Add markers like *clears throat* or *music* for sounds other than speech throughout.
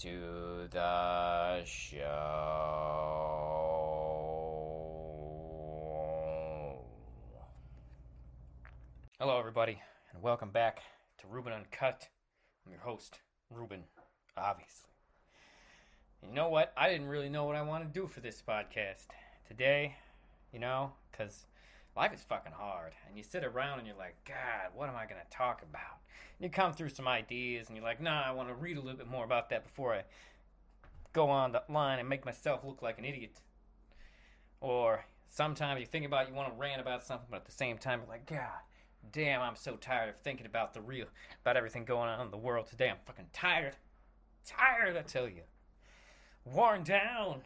to the show. Hello, everybody, and welcome back to Ruben Uncut. I'm your host, Ruben, obviously. You know what? I didn't really know what I want to do for this podcast today, you know, because life is fucking hard. And you sit around and you're like, God, what am I going to talk about? And you come through some ideas and you're like, nah, I want to read a little bit more about that before I go on the line and make myself look like an idiot. Or sometimes you think about you want to rant about something, but at the same time you're like, God, damn, I'm so tired of thinking about the real, about everything going on in the world today. I'm fucking tired. Tired, I tell you. Worn down.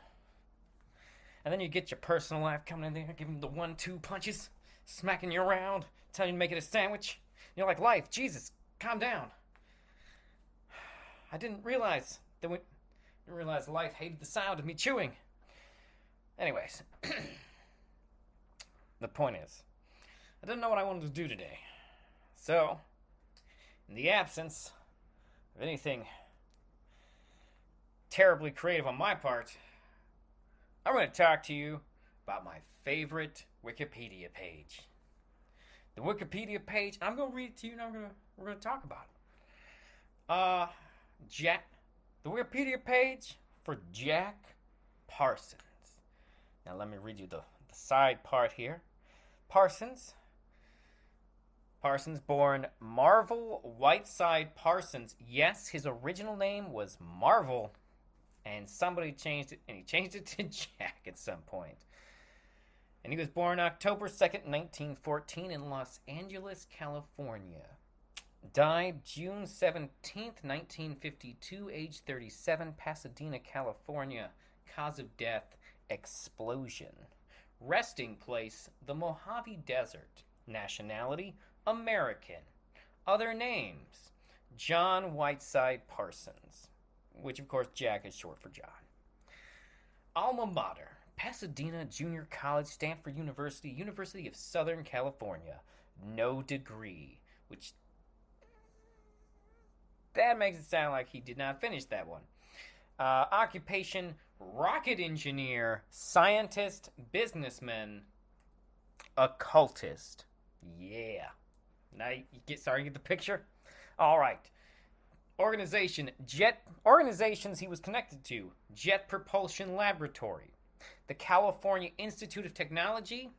And then you get your personal life coming in there, giving the one two punches, smacking you around, telling you to make it a sandwich. You're like, life, Jesus, calm down. I didn't realize that we didn't realize life hated the sound of me chewing. Anyways, *clears throat* the point is, I didn't know what I wanted to do today. So, in the absence of anything terribly creative on my part, I'm going to talk to you about my favorite Wikipedia page. The Wikipedia page, I'm going to read it to you and I'm going to, we're going to talk about it. Uh, Jack, the Wikipedia page for Jack Parsons. Now let me read you the, the side part here. Parsons, Parsons, born Marvel Whiteside Parsons. Yes, his original name was Marvel and somebody changed it, and he changed it to Jack at some point. And he was born October 2nd, 1914, in Los Angeles, California. Died June 17th, 1952, age 37, Pasadena, California. Cause of death, explosion. Resting place, the Mojave Desert. Nationality, American. Other names, John Whiteside Parsons which of course Jack is short for John. Alma mater Pasadena Junior College, Stanford University, University of Southern California. No degree, which that makes it sound like he did not finish that one. Uh, occupation rocket engineer, scientist, businessman, occultist. Yeah. Now you get sorry, to get the picture? All right organization jet organizations he was connected to jet propulsion laboratory the california institute of technology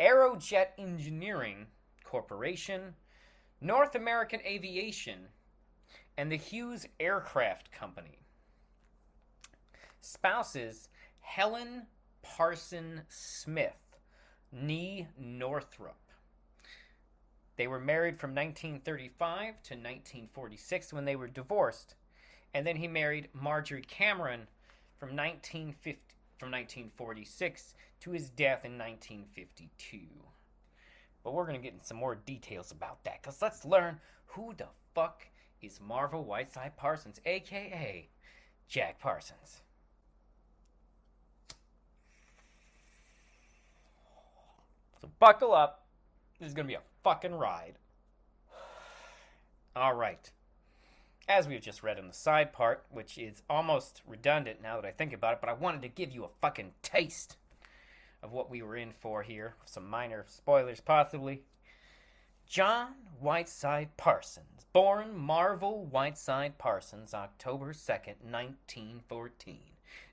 aerojet engineering corporation north american aviation and the hughes aircraft company. Spouses helen parson smith nee northrup they were married from 1935 to 1946 when they were divorced. And then he married Marjorie Cameron from 1950 from 1946 to his death in 1952. But we're going to get into some more details about that cuz let's learn who the fuck is Marvel Whiteside Parsons aka Jack Parsons. So buckle up. This is going to be a fucking ride. All right. As we've just read in the side part, which is almost redundant now that I think about it, but I wanted to give you a fucking taste of what we were in for here. Some minor spoilers, possibly. John Whiteside Parsons, born Marvel Whiteside Parsons, October 2nd, 1914,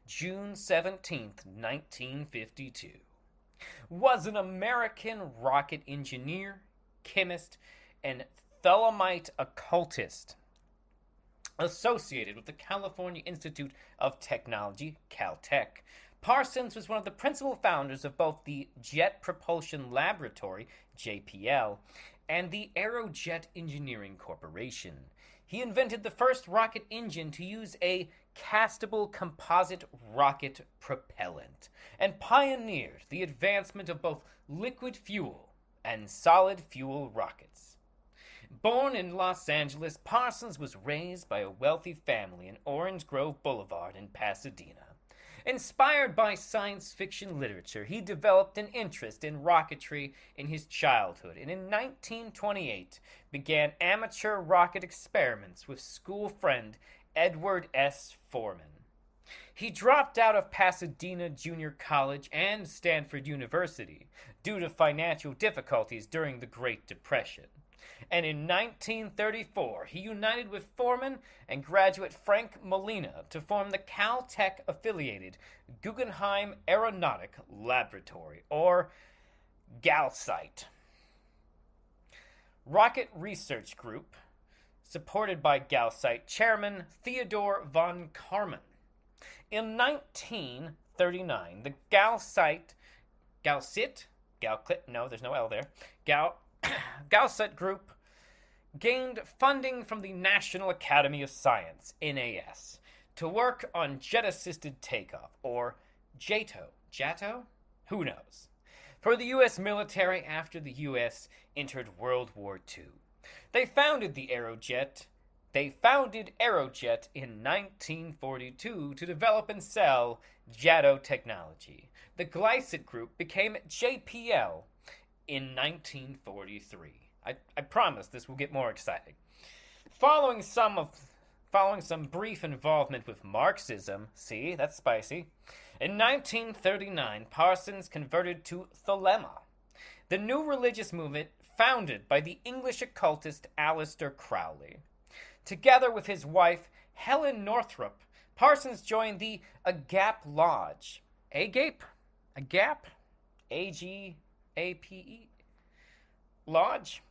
June 17th, 1952, was an American rocket engineer, chemist, and Thelemite occultist associated with the California Institute of Technology, Caltech. Parsons was one of the principal founders of both the Jet Propulsion Laboratory, JPL, and the Aerojet Engineering Corporation. He invented the first rocket engine to use a castable composite rocket propellant and pioneered the advancement of both liquid fuel and solid fuel rockets. Born in Los Angeles, Parsons was raised by a wealthy family in Orange Grove Boulevard in Pasadena. Inspired by science fiction literature, he developed an interest in rocketry in his childhood and in 1928 began amateur rocket experiments with school friend Edward S. Forman. He dropped out of Pasadena Junior College and Stanford University due to financial difficulties during the Great Depression. And in 1934, he united with Forman and graduate Frank Malina to form the Caltech affiliated Guggenheim Aeronautic Laboratory, or GALCIT. Rocket Research Group, supported by GALCIT chairman Theodore von Karman. In 1939, the GALSITE, GALSIT, GALCLIT, no, there's no L there, Gal, *coughs* GALSIT Group gained funding from the National Academy of Science, NAS, to work on jet assisted takeoff, or JATO. JATO? Who knows? For the U.S. military after the U.S. entered World War II. They founded the Aerojet. They founded Aerojet in 1942 to develop and sell JATO technology. The Glycit Group became JPL in 1943. I, I promise this will get more exciting. Following some of following some brief involvement with Marxism, see, that's spicy. In 1939, Parsons converted to Thelema, the new religious movement founded by the English occultist Aleister Crowley. Together with his wife, Helen Northrup, Parsons joined the Agape Lodge. Agape? Agape? A G A P E? Lodge?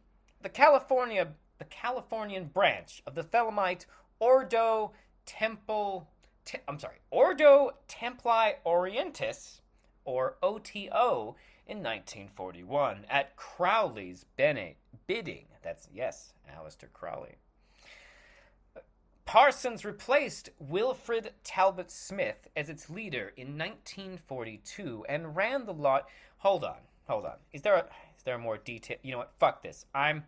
The California the Californian branch of the Thelemite Ordo Temple Te, I'm sorry, Ordo Templi Orientis or OTO in 1941 at Crowley's bidding. That's yes, Aleister Crowley. Parsons replaced Wilfred Talbot Smith as its leader in 1942 and ran the lot. Hold on, hold on. Is there a is there more detail? You know what? Fuck this. I'm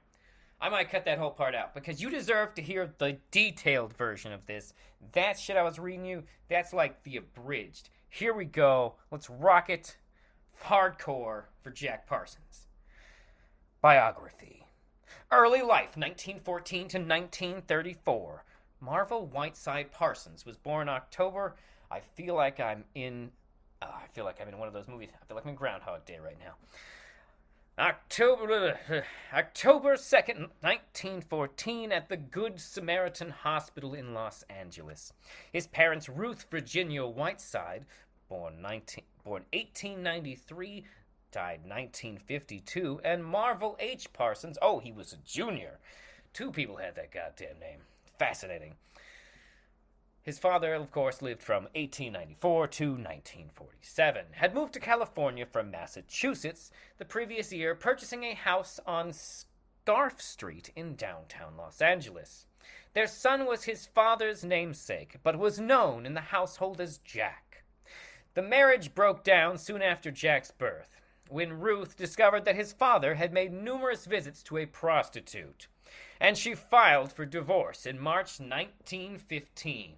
I might cut that whole part out because you deserve to hear the detailed version of this. That shit I was reading you, that's like the abridged. Here we go. Let's rock it hardcore for Jack Parsons. Biography Early life 1914 to 1934. Marvel Whiteside Parsons was born October. I feel like I'm in. Uh, I feel like I'm in one of those movies. I feel like I'm in Groundhog Day right now. October uh, *sighs* October 2nd, 1914 at the Good Samaritan Hospital in Los Angeles. His parents Ruth Virginia Whiteside, born 19 born 1893, died 1952, and Marvel H. Parsons, oh, he was a junior. Two people had that goddamn name. Fascinating. His father, of course, lived from 1894 to 1947, had moved to California from Massachusetts the previous year, purchasing a house on Scarff Street in downtown Los Angeles. Their son was his father's namesake, but was known in the household as Jack. The marriage broke down soon after Jack's birth, when Ruth discovered that his father had made numerous visits to a prostitute, and she filed for divorce in March 1915.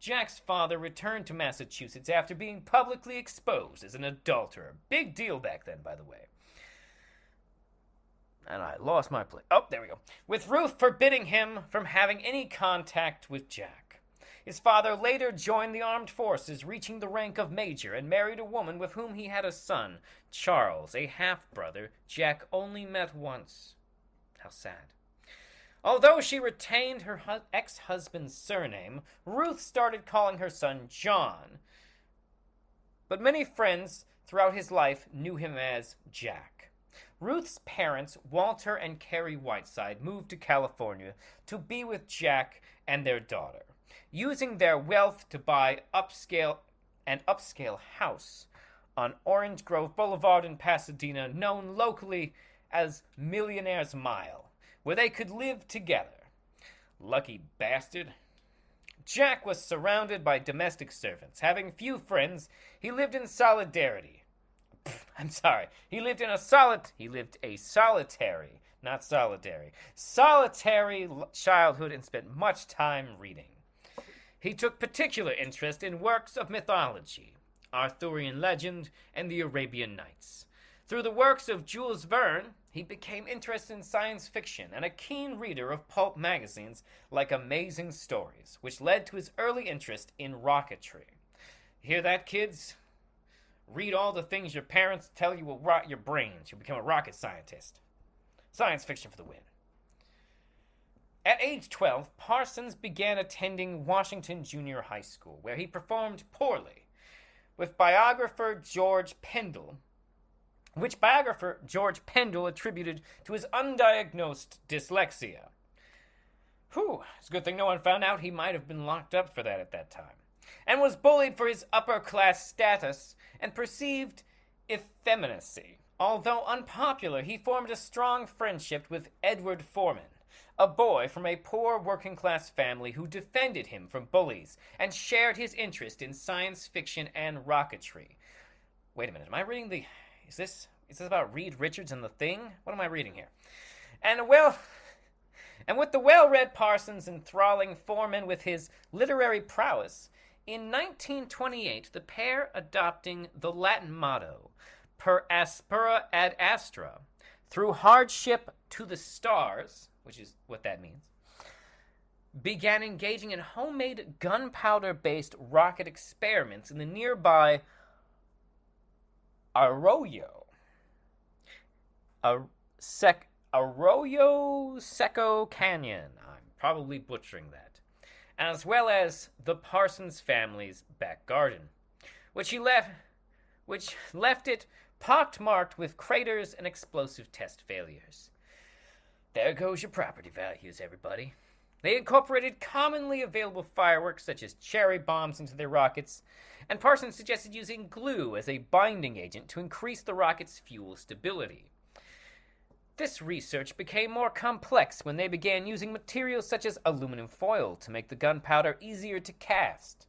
Jack's father returned to Massachusetts after being publicly exposed as an adulterer. Big deal back then, by the way. And I lost my place. Oh, there we go. With Ruth forbidding him from having any contact with Jack. His father later joined the armed forces, reaching the rank of major, and married a woman with whom he had a son, Charles, a half brother Jack only met once. How sad. Although she retained her hu- ex husband's surname, Ruth started calling her son John. But many friends throughout his life knew him as Jack. Ruth's parents, Walter and Carrie Whiteside, moved to California to be with Jack and their daughter using their wealth to buy upscale an upscale house on Orange Grove Boulevard in Pasadena, known locally as Millionaire's Mile, where they could live together. Lucky bastard. Jack was surrounded by domestic servants. Having few friends, he lived in solidarity. Pff, I'm sorry. He lived in a solid. He lived a solitary, not solitary, solitary childhood and spent much time reading. He took particular interest in works of mythology, Arthurian legend, and the Arabian Nights. Through the works of Jules Verne, he became interested in science fiction and a keen reader of pulp magazines like Amazing Stories, which led to his early interest in rocketry. Hear that, kids? Read all the things your parents tell you will rot your brains. You'll become a rocket scientist. Science fiction for the win. At age 12, Parsons began attending Washington Junior High School, where he performed poorly, with biographer George Pendle, which biographer George Pendle attributed to his undiagnosed dyslexia. Whew, it's a good thing no one found out he might have been locked up for that at that time, and was bullied for his upper class status and perceived effeminacy. Although unpopular, he formed a strong friendship with Edward Forman, a boy from a poor working class family who defended him from bullies and shared his interest in science fiction and rocketry. Wait a minute, am I reading the. Is this. Is this about Reed Richards and the Thing? What am I reading here? And well. *laughs* And with the well read Parsons enthralling Forman with his literary prowess, in 1928 the pair adopting the Latin motto, per aspera ad astra, through hardship to the stars, which is what that means, began engaging in homemade gunpowder based rocket experiments in the nearby Arroyo. A sec Arroyo Seco Canyon. I'm probably butchering that. As well as the Parsons family's back garden, which he left which left it pockmarked with craters and explosive test failures. There goes your property values, everybody. They incorporated commonly available fireworks such as cherry bombs into their rockets, and Parsons suggested using glue as a binding agent to increase the rocket's fuel stability. This research became more complex when they began using materials such as aluminum foil to make the gunpowder easier to cast.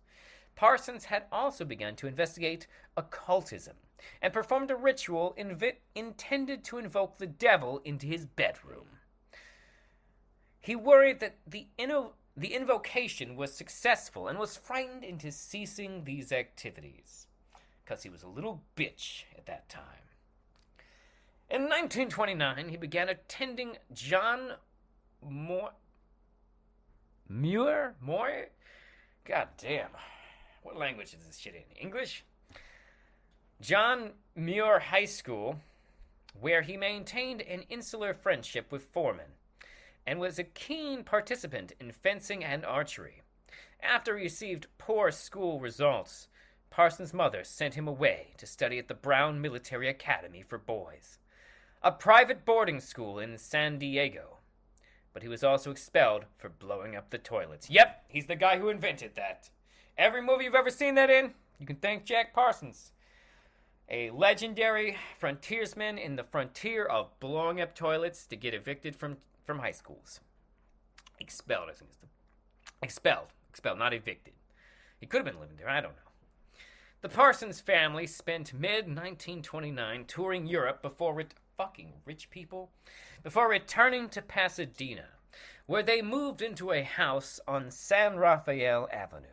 Parsons had also begun to investigate occultism and performed a ritual intended to invoke the devil into his bedroom. He worried that the, inno- the invocation was successful and was frightened into ceasing these activities, because he was a little bitch at that time. In 1929, he began attending John Moore. Muir? Moore? God damn. What language is this shit in? English? John Muir High School, where he maintained an insular friendship with Forman and was a keen participant in fencing and archery. After he received poor school results, Parsons' mother sent him away to study at the Brown Military Academy for Boys, a private boarding school in San Diego. But he was also expelled for blowing up the toilets. Yep, he's the guy who invented that. Every movie you've ever seen that in, you can thank Jack Parsons. A legendary frontiersman in the frontier of blowing up toilets to get evicted from, from high schools. Expelled, I think it's the. Expelled. Expelled, not evicted. He could have been living there, I don't know. The Parsons family spent mid 1929 touring Europe before ret- fucking rich people before returning to Pasadena, where they moved into a house on San Rafael Avenue.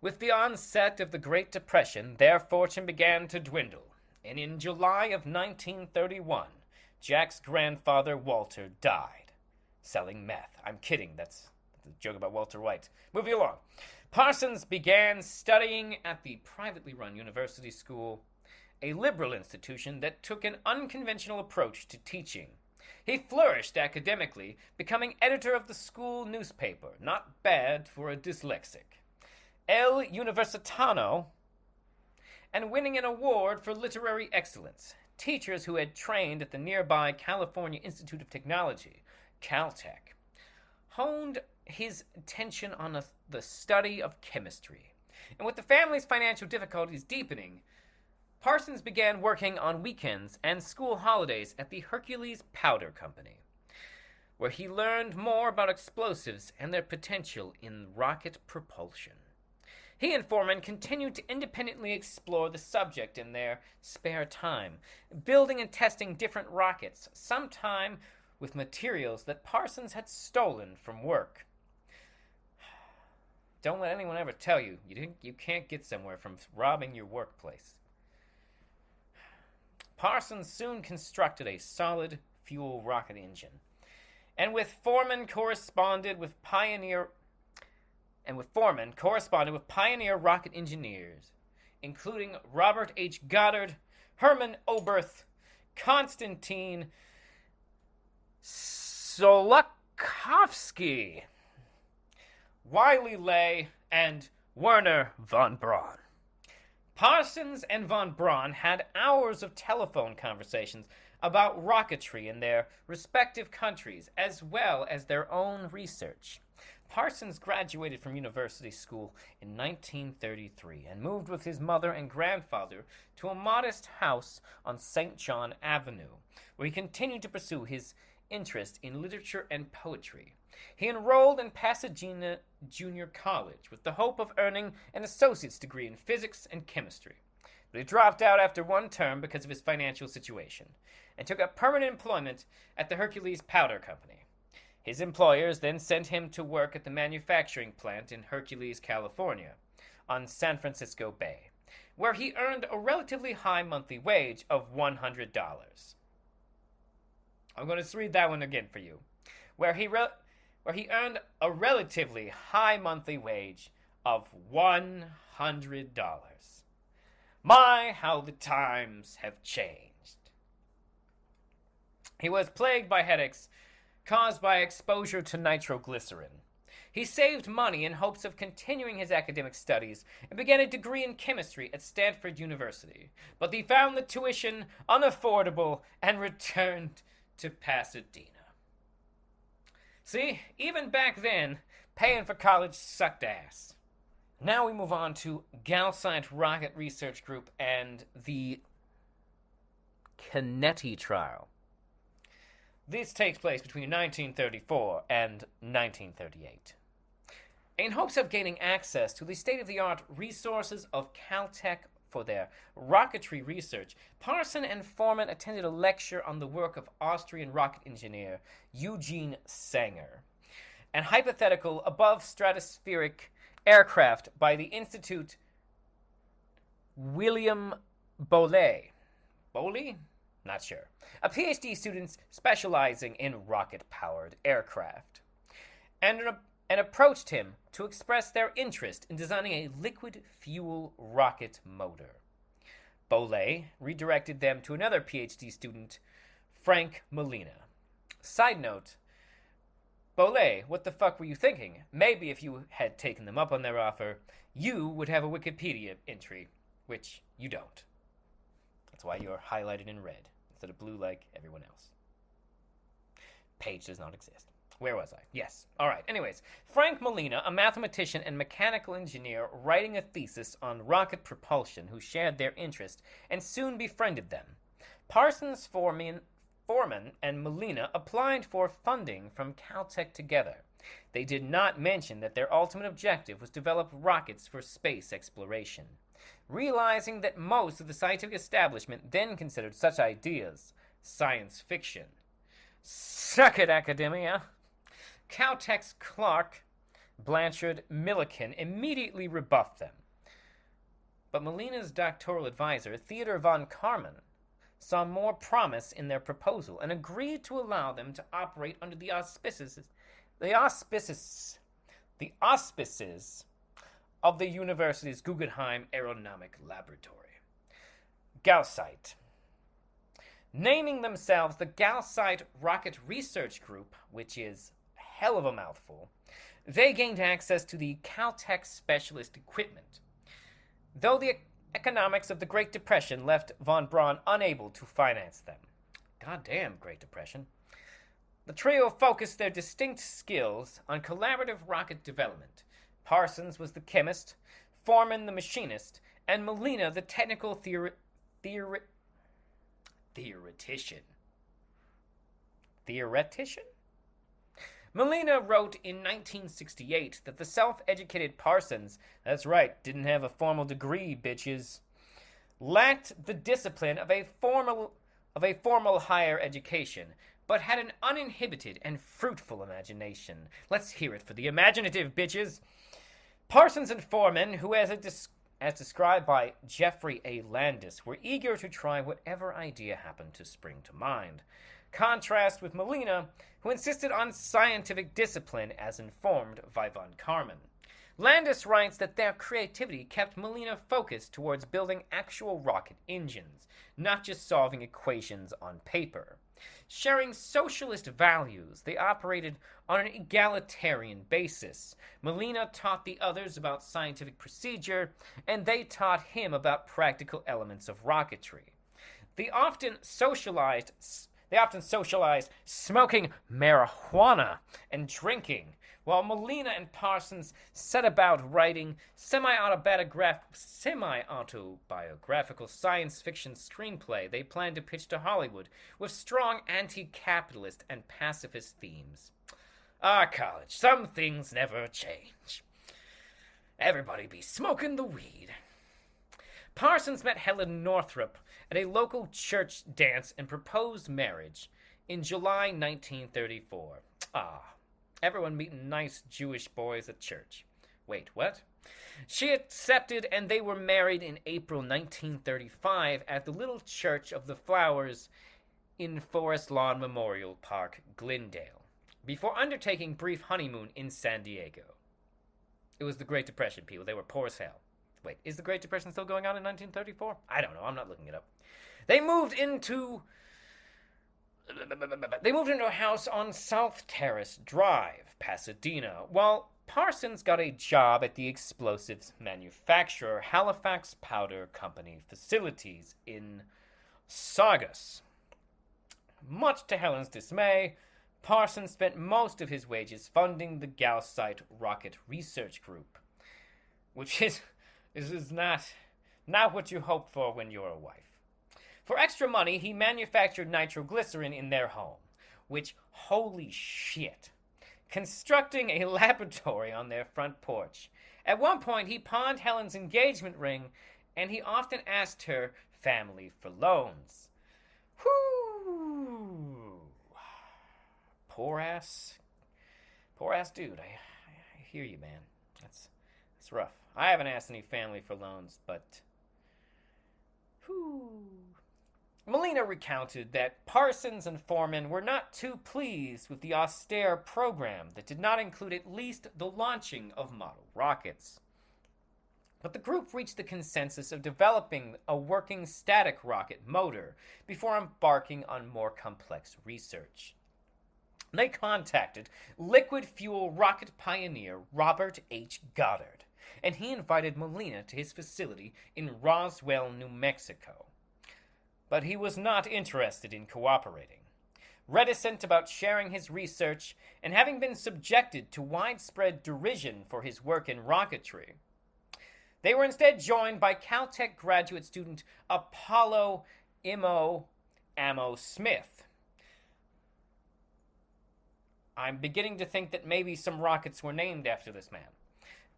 With the onset of the Great Depression, their fortune began to dwindle, and in July of 1931, Jack's grandfather Walter died selling meth. I'm kidding. That's, the joke about Walter White. Moving along. Parsons began studying at the privately run university school, a liberal institution that took an unconventional approach to teaching. He flourished academically, becoming editor of the school newspaper, not bad for a dyslexic. El Universitano, and winning an award for literary excellence. Teachers who had trained at the nearby California Institute of Technology, Caltech, honed his attention on a, the study of chemistry. And with the family's financial difficulties deepening, Parsons began working on weekends and school holidays at the Hercules Powder Company, where he learned more about explosives and their potential in rocket propulsion. He and Forman continued to independently explore the subject in their spare time, building and testing different rockets, sometime with materials that Parsons had stolen from work. *sighs* Don't let anyone ever tell you you, didn't, you can't get somewhere from robbing your workplace. *sighs* Parsons soon constructed a solid fuel rocket engine. And with Forman corresponded with Pioneer and with Forman corresponded with Pioneer rocket engineers, including Robert H. Goddard, Hermann Oberth, Konstantin Tsiolkovsky, Wiley Ley, and Wernher von Braun. Parsons and von Braun had hours of telephone conversations about rocketry in their respective countries, as well as their own research. Parsons graduated from university school in 1933 and moved with his mother and grandfather to a modest house on St. John Avenue, where he continued to pursue his interest in literature and poetry. He enrolled in Pasadena Junior College with the hope of earning an associate's degree in physics and chemistry. But he dropped out after one term because of his financial situation and took up permanent employment at the Hercules Powder Company. His employers then sent him to work at the manufacturing plant in Hercules, California, on San Francisco Bay, where he earned a relatively high monthly wage of $100. I'm going to read that one again for you. Where he re- where he earned a relatively high monthly wage of $100. My, how the times have changed. He was plagued by headaches caused by exposure to nitroglycerin. He saved money in hopes of continuing his academic studies and began a degree in chemistry at Stanford University. But he found the tuition unaffordable and returned to Pasadena. See, even back then, paying for college sucked ass. Now we move on to GALCIT Rocket Research Group and the Canetti trial. This takes place between 1934 and 1938. In hopes of gaining access to the state of the art resources of Caltech for their rocketry research, Parson and Foreman attended a lecture on the work of Austrian rocket engineer Eugene Sanger and hypothetical above stratospheric aircraft by the Institute William Bolle. Bolle? Not sure. A PhD student specializing in rocket powered aircraft. And, and approached him to express their interest in designing a liquid fuel rocket motor. Bolle redirected them to another PhD student, Frank Malina. Side note Bolle, what the fuck were you thinking? Maybe if you had taken them up on their offer, you would have a Wikipedia entry, which you don't. That's why you're highlighted in red instead of blue like everyone else. Page does not exist. Where was I? Yes. All right. Anyways, Frank Malina, a mathematician and mechanical engineer writing a thesis on rocket propulsion, who shared their interest and soon befriended them. Parsons, Forman, Forman and Malina applied for funding from Caltech together. They did not mention that their ultimate objective was to develop rockets for space exploration realizing that most of the scientific establishment then considered such ideas science fiction. Suck it, academia! Caltech's Clark Blanchard Millikan immediately rebuffed them. But Malina's doctoral advisor, Theodor von Karman, saw more promise in their proposal and agreed to allow them to operate under the auspices the auspices the auspices of the university's Guggenheim Aeronautics Laboratory. GALCIT. Naming themselves the GALCIT Rocket Research Group, which is hell of a mouthful, they gained access to the Caltech specialist equipment. Though the economics of the Great Depression left von Braun unable to finance them. Goddamn Great Depression. The trio focused their distinct skills on collaborative rocket development Parsons was the chemist, Forman the machinist, and Malina the technical theori- theori- theoretician. Theoretician? Malina wrote in 1968 that the self educated Parsons, that's right, didn't have a formal degree, bitches, lacked the discipline of a formal of a formal higher education, but had an uninhibited and fruitful imagination. Let's hear it for the imaginative, bitches. Parsons and Forman, who, as, dis- as described by Geoffrey A. Landis, were eager to try whatever idea happened to spring to mind. Contrast with Malina, who insisted on scientific discipline as informed by von Karman. Landis writes that their creativity kept Malina focused towards building actual rocket engines, not just solving equations on paper. Sharing socialist values, they operated on an egalitarian basis. Malina taught the others about scientific procedure, and they taught him about practical elements of rocketry. The often socialized they often socialized smoking marijuana and drinking, while Malina and Parsons set about writing semi-autobiographical science fiction screenplay they planned to pitch to Hollywood with strong anti-capitalist and pacifist themes. Ah, college, some things never change. Everybody be smoking the weed. Parsons met Helen Northrup at a local church dance and proposed marriage in July 1934. Ah, everyone meeting nice Jewish boys at church. Wait, what? She accepted, and they were married in April 1935 at the Little Church of the Flowers in Forest Lawn Memorial Park, Glendale, before undertaking brief honeymoon in San Diego. It was the Great Depression, people. They were poor as hell. Wait, is the Great Depression still going on in 1934? I don't know. I'm not looking it up. They moved into they moved into a house on South Terrace Drive, Pasadena, while Parsons got a job at the explosives manufacturer Halifax Powder Company facilities in Saugus. Much to Helen's dismay, Parsons spent most of his wages funding the GALCIT Rocket Research Group, which is, is, is not, not what you hope for when you're a wife. For extra money, he manufactured nitroglycerin in their home, which, holy shit, constructing a *laughs* laboratory on their front porch. At one point, he pawned Helen's engagement ring, and he often asked her family for loans. Whoo! Poor ass, poor ass dude. I, I hear you, man. That's that's rough. I haven't asked any family for loans, but whoo. Malina recounted that Parsons and Forman were not too pleased with the austere program that did not include at least the launching of model rockets. But the group reached the consensus of developing a working static rocket motor before embarking on more complex research. They contacted liquid fuel rocket pioneer Robert H. Goddard, and he invited Malina to his facility in Roswell, New Mexico but he was not interested in cooperating. Reticent about sharing his research and having been subjected to widespread derision for his work in rocketry, they were instead joined by Caltech graduate student Apollo Imo Amo Smith. I'm beginning to think that maybe some rockets were named after this man.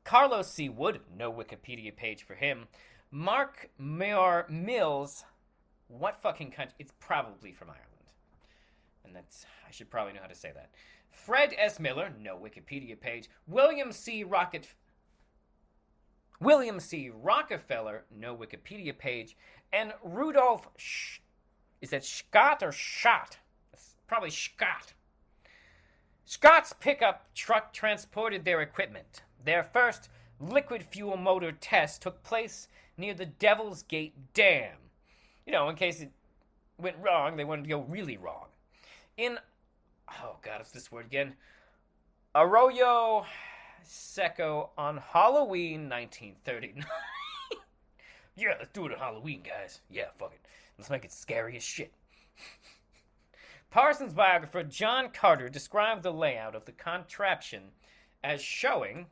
Carlos C. Wood, no Wikipedia page for him. Mark Mayor Mills, what fucking country? It's probably from Ireland. And that's, I should probably know how to say that. Fred S. Miller, no Wikipedia page. William C. Rocket. William C. Rockefeller, no Wikipedia page. And Rudolph Sch. Is that Scott or Schott? It's probably Scott. Scott's pickup truck transported their equipment. Their first liquid fuel motor test took place near the Devil's Gate Dam you know, in case it went wrong, they wanted to go really wrong. In, oh god, it's this word again. Arroyo Seco on Halloween 1939. *laughs* yeah, let's do it on Halloween, guys. Yeah, fuck it. Let's make it scary as shit. *laughs* Parsons' biographer John Carter described the layout of the contraption as showing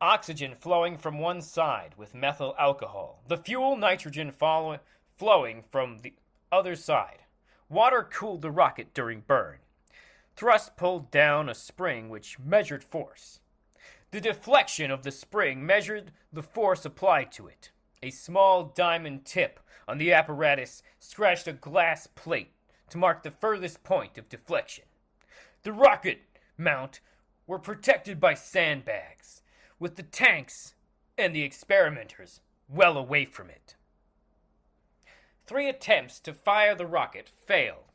oxygen flowing from one side with methyl alcohol, the fuel nitrogen follow- flowing from the other side. Water cooled the rocket during burn. Thrust pulled down a spring which measured force. The deflection of the spring measured the force applied to it. A small diamond tip on the apparatus scratched a glass plate to mark the furthest point of deflection. The rocket mount were protected by sandbags with the tanks and the experimenters well away from it. three attempts to fire the rocket failed.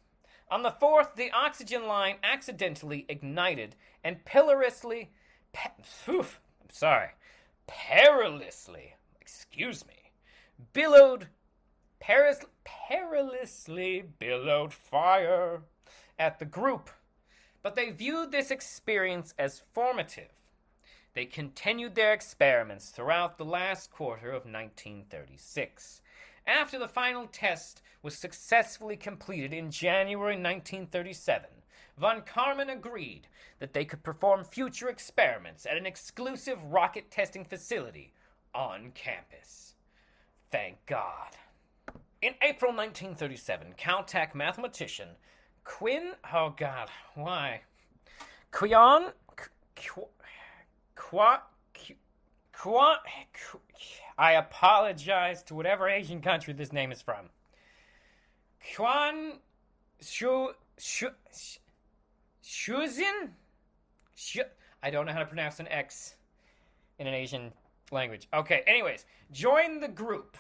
On the fourth, the oxygen line accidentally ignited and perilously, pe- oof, I'm sorry, perilously, excuse me, billowed, peris- perilously billowed fire at the group. But they viewed this experience as formative. They continued their experiments throughout the last quarter of 1936. After the final test was successfully completed in January 1937, von Karman agreed that they could perform future experiments at an exclusive rocket testing facility on campus. Thank God. In April 1937, Caltech mathematician Quinn, oh God, why? Quion, Qu- Qua, Qu- Qua, I apologize to whatever Asian country this name is from. Quan Shu Shu Shuzin? Shu, I don't know how to pronounce an X in an Asian language. Okay, anyways, join the group.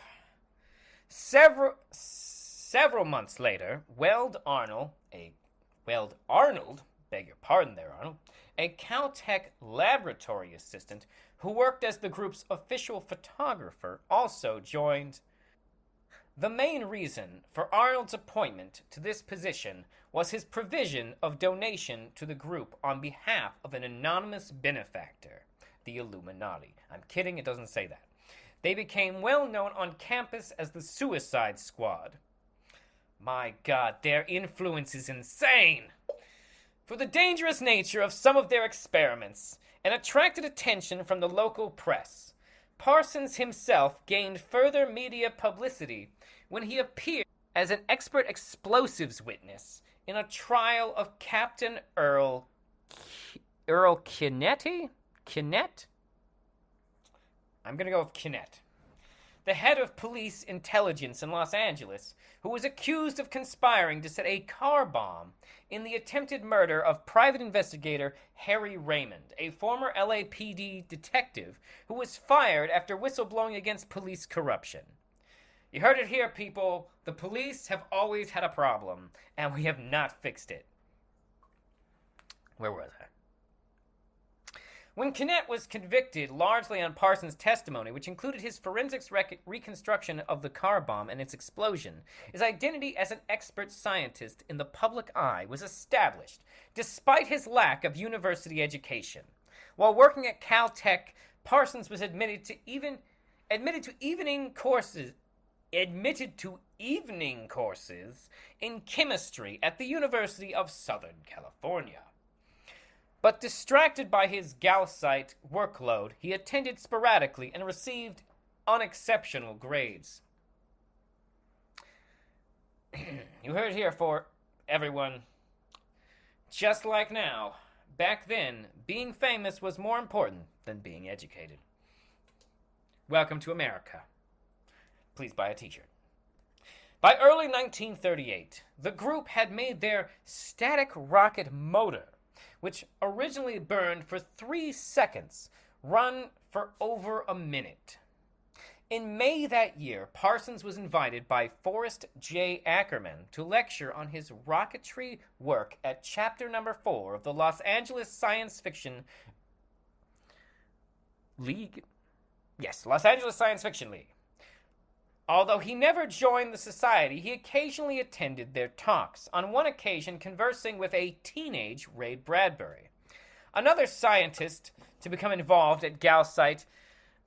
Several several months later, Weld Arnold, a Weld Arnold, beg your pardon there, Arnold, a Caltech laboratory assistant who worked as the group's official photographer, also joined. The main reason for Arnold's appointment to this position was his provision of donation to the group on behalf of an anonymous benefactor, the Illuminati. I'm kidding, it doesn't say that. They became well known on campus as the Suicide Squad. My god, their influence is insane! For the dangerous nature of some of their experiments, and attracted attention from the local press. Parsons himself gained further media publicity when he appeared as an expert explosives witness in a trial of Captain Earl Earl Kinetti? Kinnett? I'm going to go with Kinnett. The head of police intelligence in Los Angeles, who was accused of conspiring to set a car bomb in the attempted murder of private investigator Harry Raymond, a former LAPD detective who was fired after whistleblowing against police corruption. You heard it here, people. The police have always had a problem, and we have not fixed it. Where was I? When Kinnett was convicted largely on Parsons' testimony, which included his forensics rec- reconstruction of the car bomb and its explosion, his identity as an expert scientist in the public eye was established despite his lack of university education. While working at Caltech, Parsons was admitted to even admitted to evening courses admitted to evening courses in chemistry at the University of Southern California. But distracted by his GALCIT workload, he attended sporadically and received unexceptional grades. *clears throat* you heard here for everyone. Just like now, back then, being famous was more important than being educated. Welcome to America. Please buy a t shirt. By early 1938, the group had made their static rocket motor, which originally burned for three seconds, run for over a minute. In May that year, Parsons was invited by Forrest J. Ackerman to lecture on his rocketry work at chapter number four of the Los Angeles Science Fiction League. Yes, Los Angeles Science Fiction League. Although he never joined the society, he occasionally attended their talks, on one occasion conversing with a teenage Ray Bradbury. Another scientist to become involved at GALCIT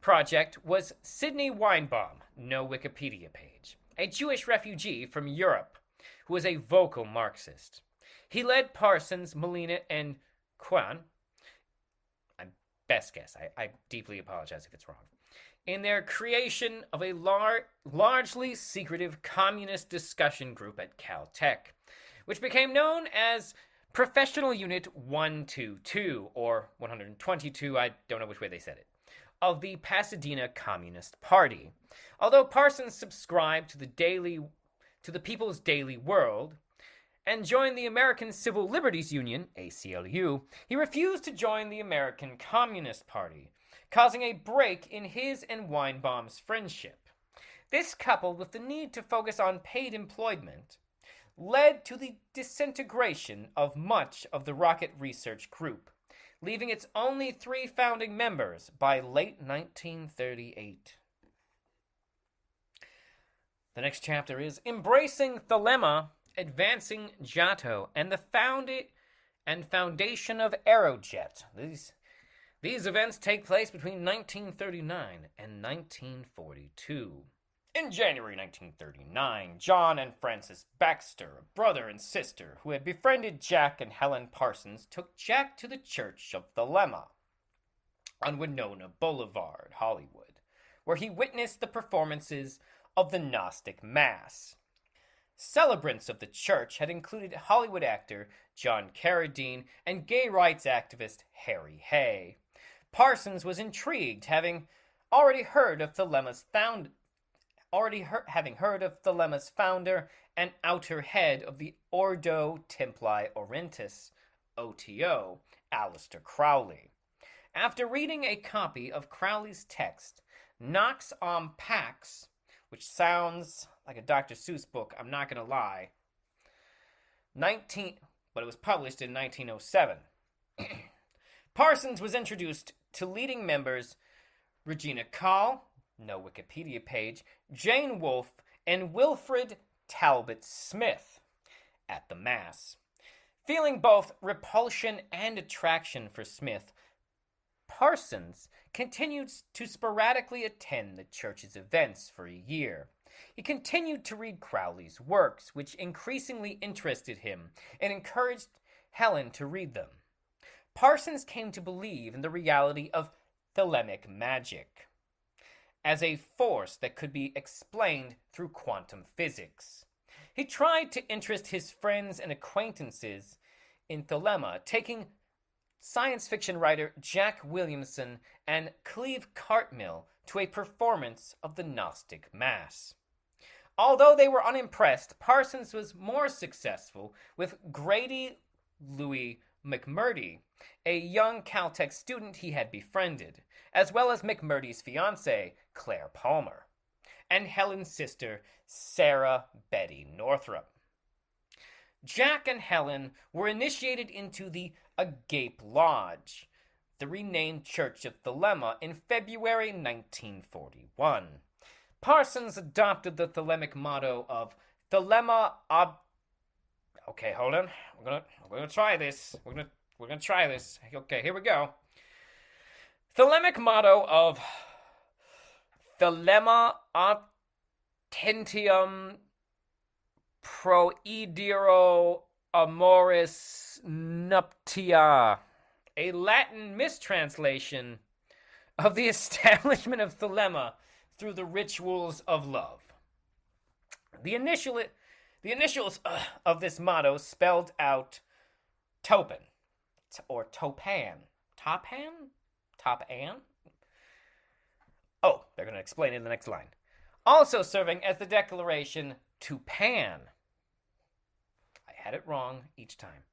project was Sidney Weinbaum, no Wikipedia page, a Jewish refugee from Europe who was a vocal Marxist. He led Parsons, Malina, and Quan. I'm best guess. I, I deeply apologize if it's wrong in their creation of a lar- largely secretive communist discussion group at Caltech, which became known as Professional Unit 122 or 122, I don't know which way they said it, of the Pasadena Communist Party. Although Parsons subscribed to the daily to the People's Daily World and joined the American Civil Liberties Union, ACLU, he refused to join the American Communist Party causing a break in his and Weinbaum's friendship. This, coupled with the need to focus on paid employment, led to the disintegration of much of the Rocket Research Group, leaving its only three founding members by late 1938. The next chapter is Embracing Thelema, Advancing Jato, and the founded and foundation of Aerojet. These these events take place between 1939 and 1942. In January 1939, John and Frances Baxter, a brother and sister who had befriended Jack and Helen Parsons, took Jack to the Church of Thelema on Winona Boulevard, Hollywood, where he witnessed the performances of the Gnostic Mass. Celebrants of the church had included Hollywood actor John Carradine and gay rights activist Harry Hay. Parsons was intrigued, having already heard of Thelema's found, already he- having heard of Thelema's founder and outer head of the Ordo Templi Orientis, OTO, Aleister Crowley. After reading a copy of Crowley's text, Konx Om Pax, which sounds like a Dr. Seuss book, I'm not going to lie. 19 but it was published in 1907. *clears throat* Parsons was introduced to leading members Regina Kahl, no Wikipedia page, Jane Wolfe, and Wilfred Talbot Smith at the Mass. Feeling both repulsion and attraction for Smith, Parsons continued to sporadically attend the church's events for a year. He continued to read Crowley's works, which increasingly interested him, and encouraged Helen to read them. Parsons came to believe in the reality of thelemic magic as a force that could be explained through quantum physics. He tried to interest his friends and acquaintances in Thelema, taking science fiction writer Jack Williamson and Cleve Cartmill to a performance of the Gnostic Mass. Although they were unimpressed, Parsons was more successful with Grady Louis McMurtry, a young Caltech student he had befriended, as well as McMurtry's fiancee, Claire Palmer, and Helen's sister, Sarah Betty Northrup. Jack and Helen were initiated into the Agape Lodge, the renamed Church of Thelema, in February 1941. Parsons adopted the Thelemic motto of Thelema ob. Okay, hold on. We're gonna we're gonna try this. We're gonna we're gonna try this. Okay, here we go. Thelemic motto of Thelema Attentium Proedero Amoris Nuptia, a Latin mistranslation of the *laughs* establishment of Thelema through the rituals of love. The initial the initials uh, of this motto spelled out Topin or Topan. Topan? Topan? Oh, they're going to explain in the next line. Also serving as the declaration to Pan. I had it wrong each time.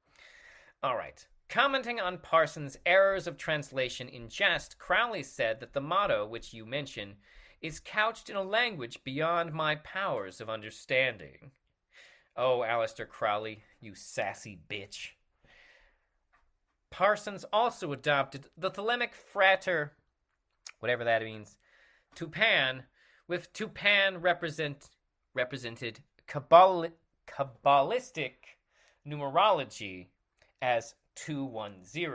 All right. Commenting on Parsons' errors of translation in jest, Crowley said that the motto, which you mention, is couched in a language beyond my powers of understanding. Oh, Aleister Crowley, you sassy bitch. Parsons also adopted the Thelemic frater, whatever that means, Tupan, with Tupan represent, represented Kabbal, Kabbalistic numerology as 210,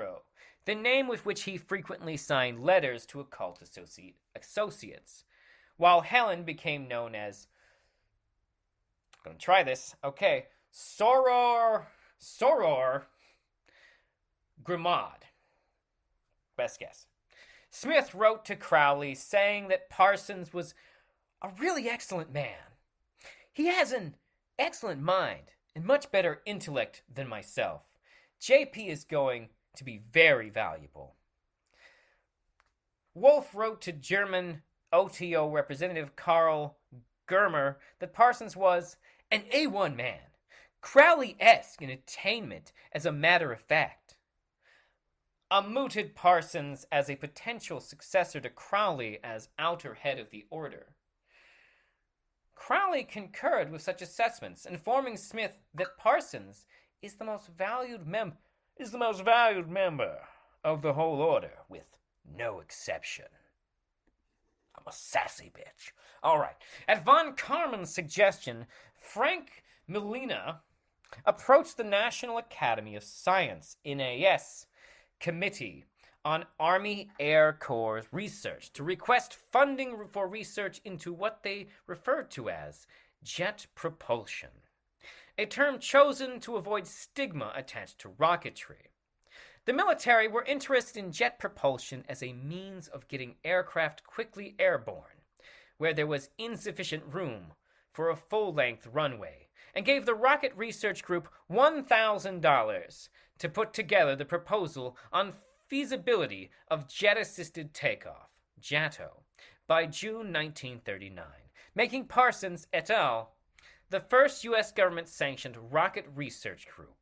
the name with which he frequently signed letters to occult associate, associates, while Helen became known as. Gonna try this. Okay, Soror, Soror Grimaud. Best guess. Smith wrote to Crowley saying that Parsons was a really excellent man. He has an excellent mind and much better intellect than myself. JP is going to be very valuable. Wolfe wrote to German OTO representative Karl Germer that Parsons was an A1 man, Crowley esque in attainment as a matter of fact. A mooted Parsons as a potential successor to Crowley as outer head of the order. Crowley concurred with such assessments, informing Smith that Parsons is the most valued mem is the most valued member of the whole order, with no exception. I'm a sassy bitch. All right. At von Karman's suggestion, Frank Malina approached the National Academy of Science (NAS) Committee on Army Air Corps Research to request funding for research into what they referred to as jet propulsion, a term chosen to avoid stigma attached to rocketry. The military were interested in jet propulsion as a means of getting aircraft quickly airborne, where there was insufficient room for a full length runway, and gave the Rocket Research Group $1,000 to put together the proposal on feasibility of jet assisted takeoff, JATO, by June 1939, making Parsons et al. the first U.S. government sanctioned rocket research group.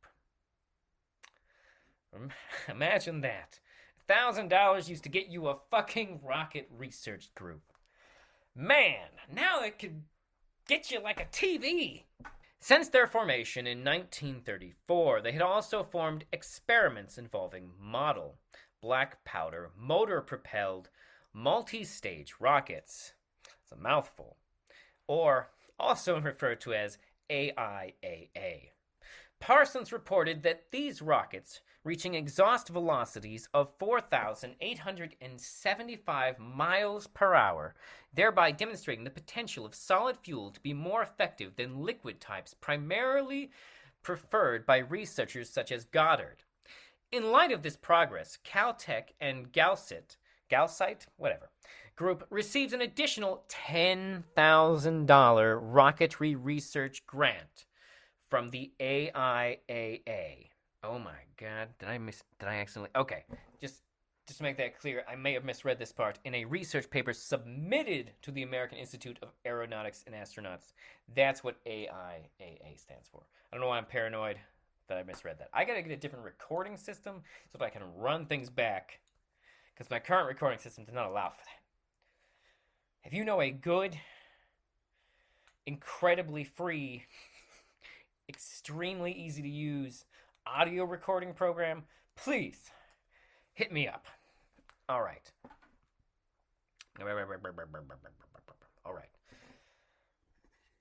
*laughs* Imagine that. $1,000 used to get you a fucking rocket research group. Man, now it could get you like a TV. Since their formation in 1934, they had also formed experiments involving model, black powder, motor propelled, multi stage rockets. It's a mouthful. Or also *laughs* referred to as AIAA. Parsons reported that these rockets, reaching exhaust velocities of 4,875 miles per hour, thereby demonstrating the potential of solid fuel to be more effective than liquid types primarily preferred by researchers such as Goddard. In light of this progress, Caltech and GALCIT, GALCIT, whatever, group receives an additional $10,000 rocketry research grant from the AIAA. Oh my god, did I miss did I accidentally Okay, just just to make that clear, I may have misread this part. In a research paper submitted to the American Institute of Aeronautics and Astronauts, that's what AIAA stands for. I don't know why I'm paranoid that I misread that. I gotta get a different recording system so that I can run things back, because my current recording system does not allow for that. If you know a good, incredibly free, *laughs* extremely easy to use audio recording program, please hit me up. All right. All right.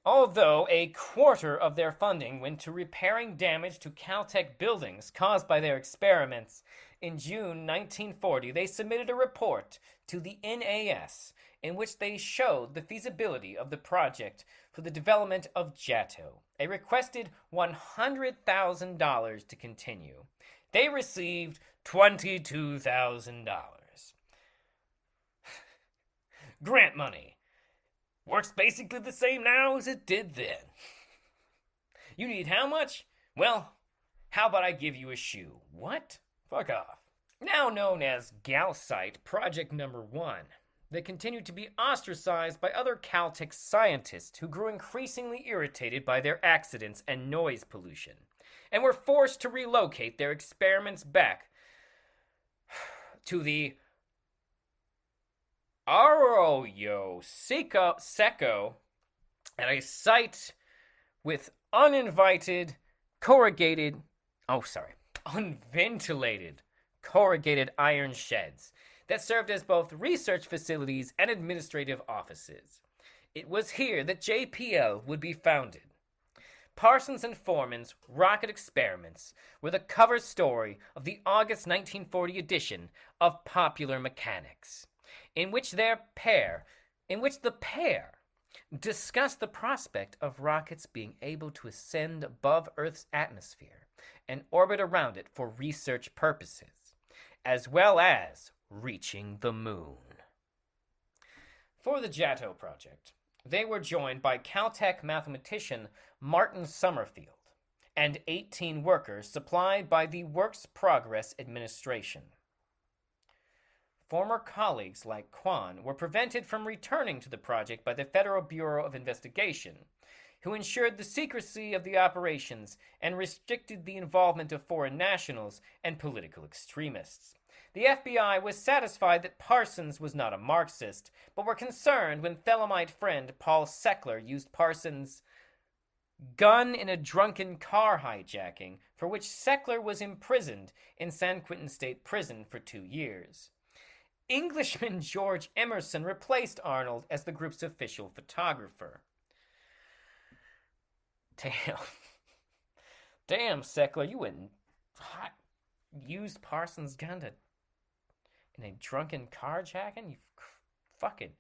Although a quarter of their funding went to repairing damage to Caltech buildings caused by their experiments, in June 1940 they submitted a report to the NAS in which they showed the feasibility of the project for the development of JATO. They requested $100,000 to continue. They received $22,000. *sighs* Grant money Works basically the same now as it did then. *laughs* You need how much? Well, how about I give you a shoe? What? Fuck off. Now known as GALCIT Project Number One, they continued to be ostracized by other Caltech scientists who grew increasingly irritated by their accidents and noise pollution, and were forced to relocate their experiments back to the Arroyo Seco, Seco at a site with uninvited, corrugated, oh, sorry, unventilated, corrugated iron sheds that served as both research facilities and administrative offices. It was here that JPL would be founded. Parsons and Forman's Rocket Experiments were the cover story of the August 1940 edition of Popular Mechanics in which their pair, in which the pair discussed the prospect of rockets being able to ascend above Earth's atmosphere and orbit around it for research purposes, as well as reaching the moon. For the JATO project, they were joined by Caltech mathematician Martin Summerfield and 18 workers supplied by the Works Progress Administration. Former colleagues like Kwan were prevented from returning to the project by the Federal Bureau of Investigation, who ensured the secrecy of the operations and restricted the involvement of foreign nationals and political extremists. The FBI was satisfied that Parsons was not a Marxist, but were concerned when Thelemite friend Paul Seckler used Parsons' gun in a drunken car hijacking, for which Seckler was imprisoned in San Quentin State Prison for two years. Englishman *laughs* George Emerson replaced Arnold as the group's official photographer. Damn. *laughs* Damn, Seckler, you hot, used Parsons' gun to, in a drunken carjacking? You fucking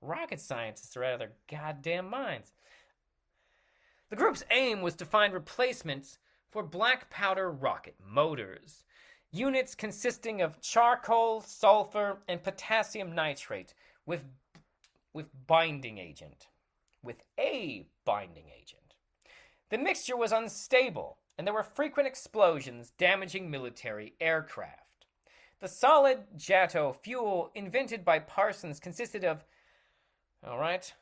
rocket scientists are out of their goddamn minds. The group's aim was to find replacements for black powder rocket motors, units consisting of charcoal, sulfur, and potassium nitrate with, with binding agent. With a binding agent. The mixture was unstable, and there were frequent explosions damaging military aircraft. The solid JATO fuel invented by Parsons consisted of, all right,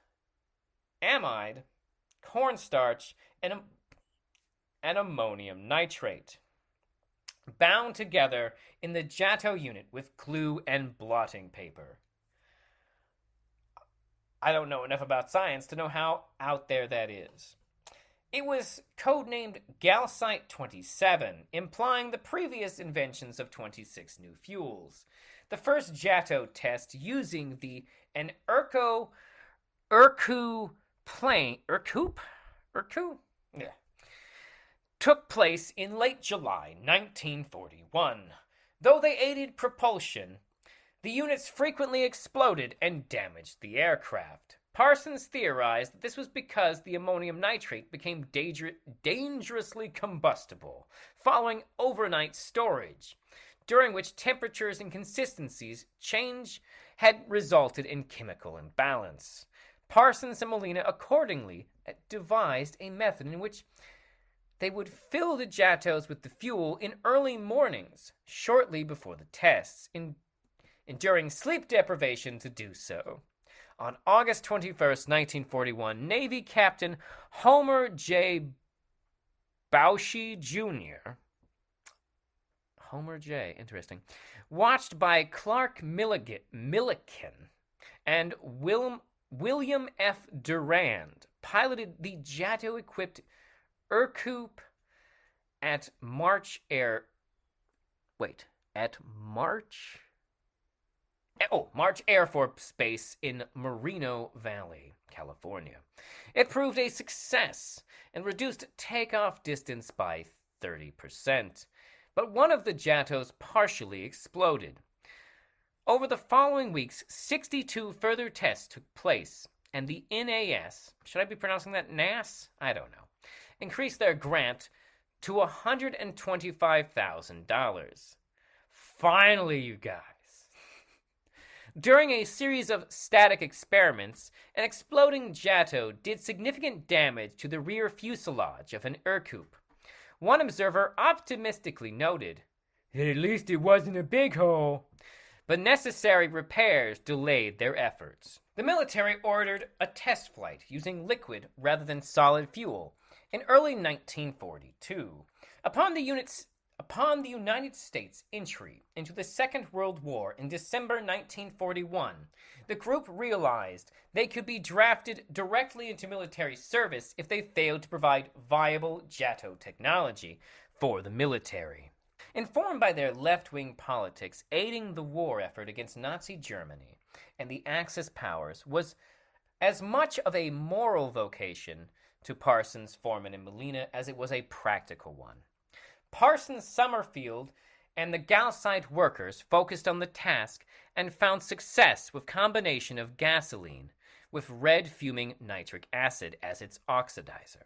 amide, cornstarch, and, and ammonium nitrate, bound together in the JATO unit with glue and blotting paper. I don't know enough about science to know how out there that is. It was codenamed GALCIT 27, implying the previous inventions of 26 new fuels. The first JATO test using the an Urco Urku plane Urcoup Urku yeah took place in late July 1941. Though they aided propulsion, the units frequently exploded and damaged the aircraft. Parsons theorized that this was because the ammonium nitrate became danger- dangerously combustible following overnight storage, during which temperatures and consistencies change had resulted in chemical imbalance. Parsons and Malina accordingly uh, devised a method in which they would fill the JATOs with the fuel in early mornings, shortly before the tests, in, enduring sleep deprivation to do so. On August 21st, 1941, Navy Captain Homer J. Boushey Jr. Homer J. Interesting. Watched by Clark Milligan, Millikan and Will, William F. Durand, piloted the JATO equipped Ercoupe at March Air. Wait, at March oh, March Air Force Base in Moreno Valley, California. It proved a success and reduced takeoff distance by 30%, but one of the JATOs partially exploded. Over the following weeks, 62 further tests took place, and the NAS, should I be pronouncing that NAS? I don't know, increased their grant to $125,000. Finally, you guys. During a series of static experiments, an exploding JATO did significant damage to the rear fuselage of an Ercoupe. One observer optimistically noted, At least it wasn't a big hole. But necessary repairs delayed their efforts. The military ordered a test flight using liquid rather than solid fuel in early 1942. Upon the unit's Upon the United States' entry into the Second World War in December 1941, the group realized they could be drafted directly into military service if they failed to provide viable JATO technology for the military. Informed by their left wing politics aiding the war effort against Nazi Germany and the Axis powers was as much of a moral vocation to Parsons, Forman, and Malina as it was a practical one. Parsons Summerfield and the GALCIT workers focused on the task and found success with combination of gasoline with red fuming nitric acid as its oxidizer.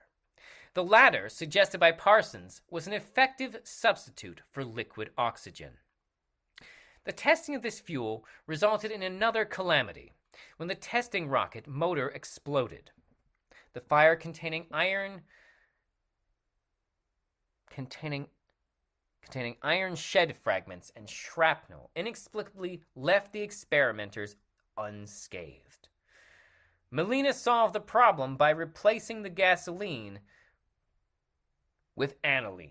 The latter, suggested by Parsons, was an effective substitute for liquid oxygen. The testing of this fuel resulted in another calamity when the testing rocket motor exploded. The fire containing iron containing containing iron shed fragments and shrapnel inexplicably left the experimenters unscathed. Malina solved the problem by replacing the gasoline with aniline.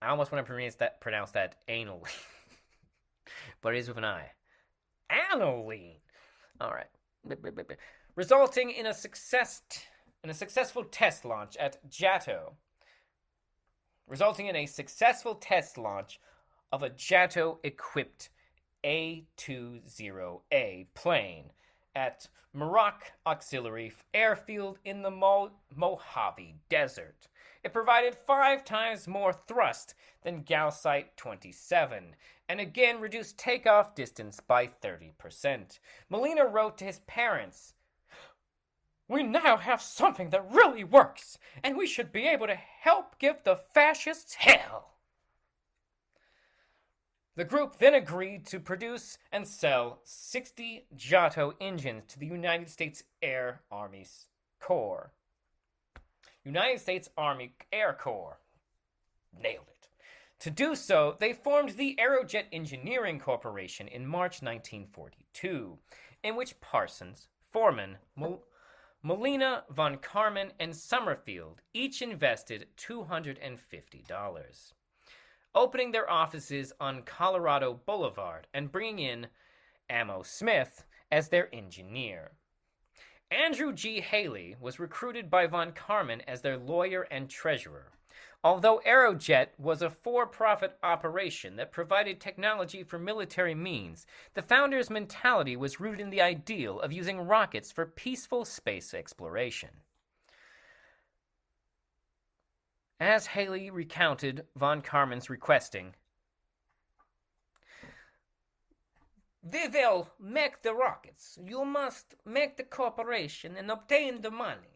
I almost want to pronounce that, pronounce that *laughs* but it is with an I. Aniline. All right. Resulting in a success in a successful test launch at JATO. Resulting in a successful test launch of a JATO equipped A20A plane at Muroc Auxiliary Airfield in the Mo- Mojave Desert. It provided five times more thrust than GALCIT 27 and again reduced takeoff distance by 30%. Malina wrote to his parents We now have something that really works, and we should be able to help give the fascists hell. The group then agreed to produce and sell 60 JATO engines to the United States Air Army Corps. United States Army Air Corps. Nailed it. To do so, they formed the Aerojet Engineering Corporation in March 1942, in which Parsons, Forman, Mol- Malina, Von Karman, and Summerfield each invested $250, opening their offices on Colorado Boulevard and bringing in Amo Smith as their engineer. Andrew G. Haley was recruited by Von Karman as their lawyer and treasurer. Although Aerojet was a for profit operation that provided technology for military means, the founder's mentality was rooted in the ideal of using rockets for peaceful space exploration. As Haley recounted von Karman's requesting, We will make the rockets. You must make the corporation and obtain the money.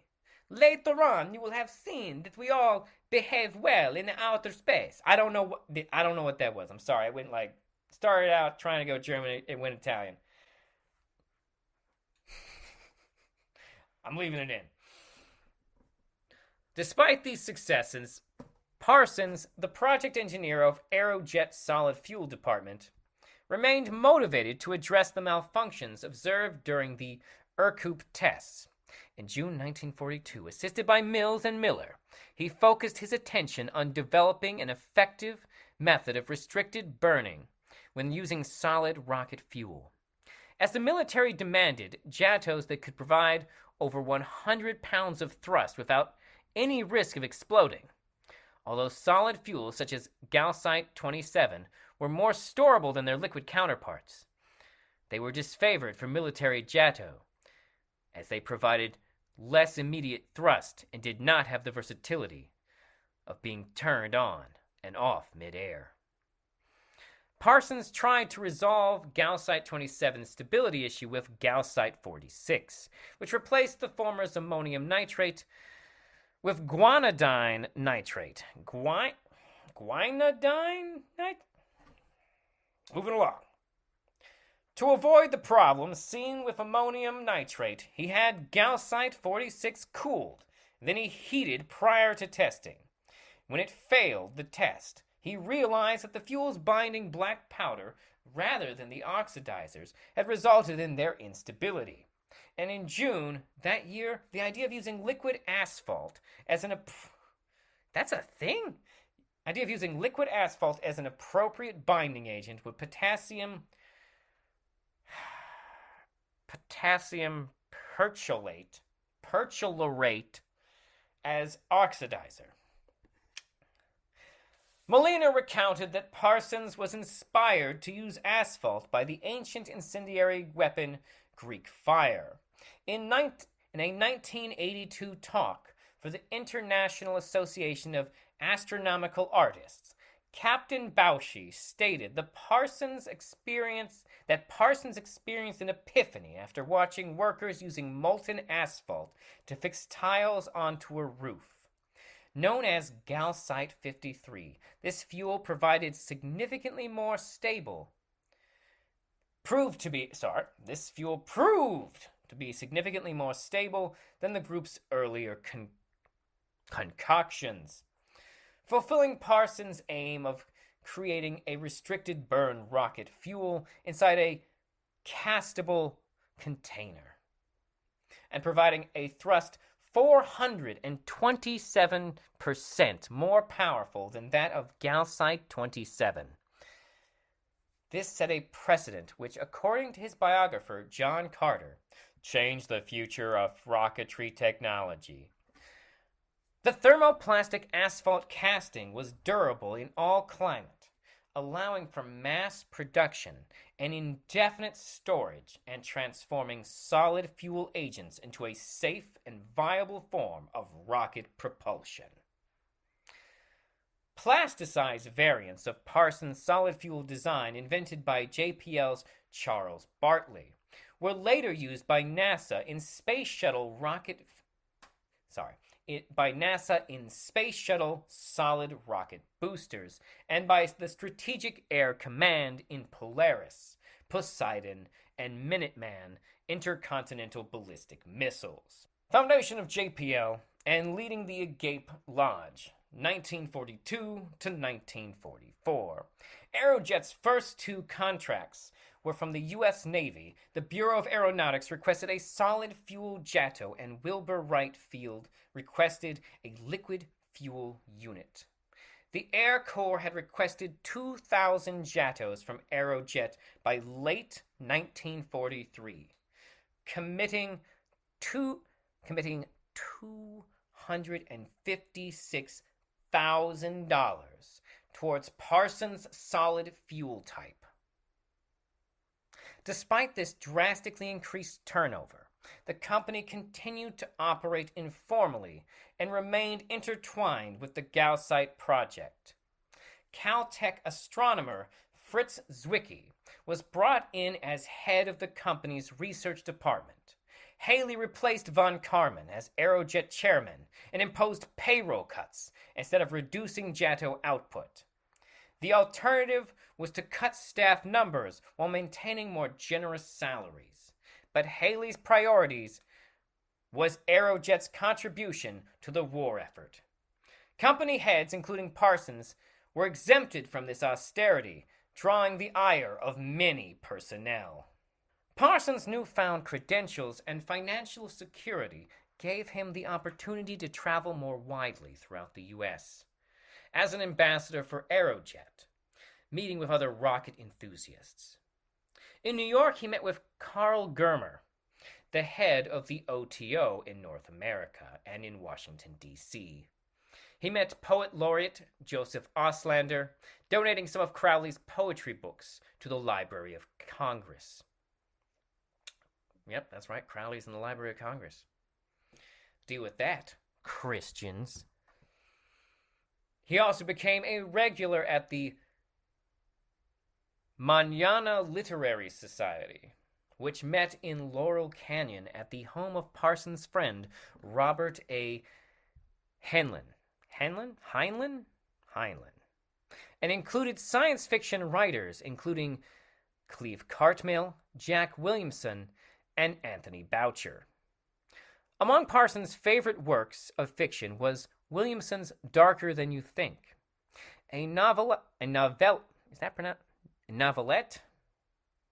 Later on, you will have seen that we all behave well in the outer space. I don't know what I don't know what that was. I'm sorry. I went like started out trying to go German it went Italian. *laughs* I'm leaving it in. Despite these successes, Parsons, the project engineer of Aerojet Solid Fuel Department, remained motivated to address the malfunctions observed during the Ercoupe tests. In June 1942, assisted by Mills and Miller, he focused his attention on developing an effective method of restricted burning when using solid rocket fuel. As the military demanded JATOs that could provide over 100 pounds of thrust without any risk of exploding. Although solid fuels such as GALCIT 27 were more storable than their liquid counterparts, they were disfavored for military JATO, as they provided less immediate thrust and did not have the versatility of being turned on and off midair. Parsons tried to resolve GALCIT 27's stability issue with GALCIT 46, which replaced the former's ammonium nitrate with guanidine nitrate. Gui- guanidine nitrate? Moving along. To avoid the problems seen with ammonium nitrate, he had GALCIT 46 cooled, then he heated prior to testing. When it failed the test, he realized that the fuel's binding black powder, rather than the oxidizers, had resulted in their instability. And in June that year, the idea of using liquid asphalt as an that's a thing. Idea of using liquid asphalt as an appropriate binding agent with potassium potassium perchlorate, perchlorate as oxidizer. Malina recounted that Parsons was inspired to use asphalt by the ancient incendiary weapon Greek fire. In, in a 1982 talk for the International Association of Astronomical Artists, Captain Boushey stated the Parsons experience that Parsons experienced an epiphany after watching workers using molten asphalt to fix tiles onto a roof. Known as GALCIT 53, this fuel provided significantly more stable proved to be sorry, this fuel proved to be significantly more stable than the group's earlier con- concoctions fulfilling Parsons' aim of creating a restricted burn rocket fuel inside a castable container and providing a thrust 427% more powerful than that of GALCIT 27. This set a precedent which, according to his biographer, John Carter, changed the future of rocketry technology. The thermoplastic asphalt casting was durable in all climate, allowing for mass production and indefinite storage and transforming solid fuel agents into a safe and viable form of rocket propulsion. Plasticized variants of Parsons' solid fuel design, invented by JPL's Charles Bartley, were later used by NASA in space shuttle rocket. Sorry, by NASA in Space Shuttle solid rocket boosters, and by the Strategic Air Command in Polaris, Poseidon, and Minuteman intercontinental ballistic missiles. Foundation of JPL and leading the Agape Lodge, 1942 to 1944. Aerojet's first two contracts were from the U.S. Navy. The Bureau of Aeronautics requested a solid fuel JATO, and Wilbur Wright Field requested a liquid fuel unit. The Air Corps had requested 2,000 JATOs from Aerojet by late 1943, committing two, committing $256,000 towards Parsons' solid fuel type. Despite this drastically increased turnover, the company continued to operate informally and remained intertwined with the GALCIT project. Caltech astronomer Fritz Zwicky was brought in as head of the company's research department. Haley replaced von Karman as Aerojet chairman and imposed payroll cuts instead of reducing JATO output. The alternative was to cut staff numbers while maintaining more generous salaries. But Haley's priorities was Aerojet's contribution to the war effort. Company heads, including Parsons, were exempted from this austerity, drawing the ire of many personnel. Parsons' newfound credentials and financial security gave him the opportunity to travel more widely throughout the U.S. As an ambassador for Aerojet, meeting with other rocket enthusiasts. In New York, he met with Karl Germer, the head of the OTO in North America and in Washington, D.C. He met poet laureate Joseph Auslander, donating some of Crowley's poetry books to the Library of Congress. Yep, that's right. Crowley's in the Library of Congress. Deal with that, Christians. He also became a regular at the Manana Literary Society, which met in Laurel Canyon at the home of Parsons' friend Robert A. Heinlein. Heinlein? Heinlein? Heinlein. And included science fiction writers, including Cleve Cartmill, Jack Williamson, and Anthony Boucher. Among Parsons' favorite works of fiction was Williamson's Darker Than You Think, a novel, a novel, is that pronounced? Novelette?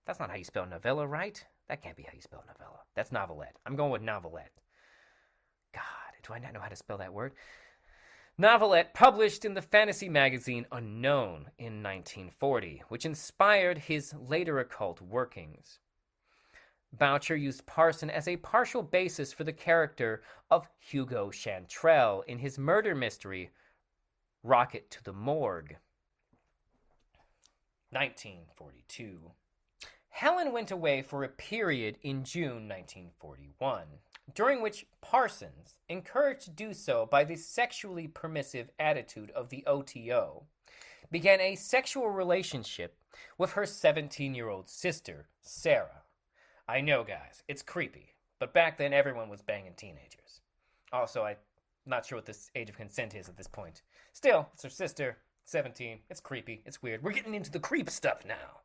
That's not how you spell novella, right? That can't be how you spell novella. That's novelette. I'm going with novelette. God, do I not know how to spell that word? Novelette published in the fantasy magazine Unknown in 1940, which inspired his later occult workings. Boucher used Parson as a partial basis for the character of Hugo Chantrelle in his murder mystery, Rocket to the Morgue. 1942. Helen went away for a period in June 1941, during which Parsons, encouraged to do so by the sexually permissive attitude of the OTO, began a sexual relationship with her 17 year old sister, Sarah. I know, guys, it's creepy, but back then everyone was banging teenagers. Also, I'm not sure what this age of consent is at this point. Still, it's her sister, 17. It's creepy. It's weird. We're getting into the creep stuff now.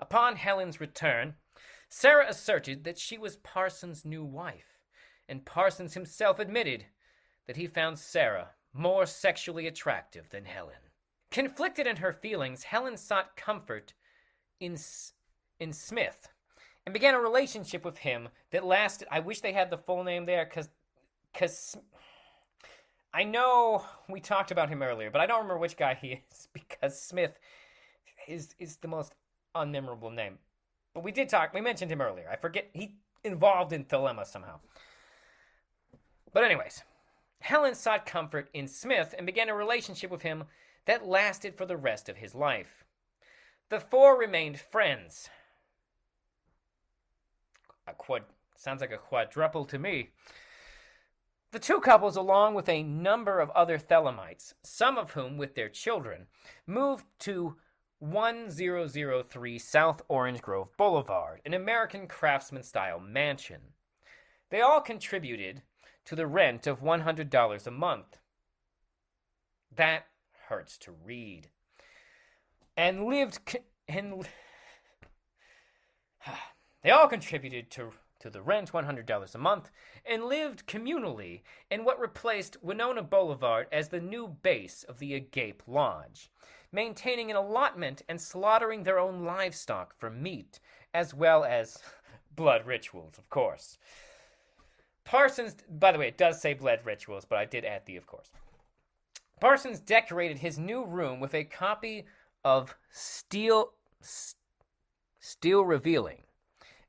Upon Helen's return, Sarah asserted that she was Parsons' new wife, and Parsons himself admitted that he found Sarah more sexually attractive than Helen. Conflicted in her feelings, Helen sought comfort in in Smith and began a relationship with him that lasted. I wish they had the full name there because because I know we talked about him earlier, but I don't remember which guy he *laughs* is because Smith is is the most unmemorable name. But we did talk. We mentioned him earlier. I forget he involved in Thelema somehow. But anyways, Helen sought comfort in Smith and began a relationship with him that lasted for the rest of his life. The four remained friends. A quad sounds like a quadruple to me. The two couples, along with a number of other Thelemites, some of whom with their children, moved to 1003 South Orange Grove Boulevard, an American craftsman style mansion. They all contributed to the rent of $100 a month. That hurts to read. And lived co- and *sighs* *sighs* *sighs* they all contributed to to the rent $100 a month and lived communally in what replaced Winona Boulevard as the new base of the Agape Lodge, maintaining an allotment and slaughtering their own livestock for meat, as well as *laughs* blood rituals, of course. Parsons, by the way, it does say blood rituals, but I did add the of course. Parsons decorated his new room with a copy of Stele Stele Revealing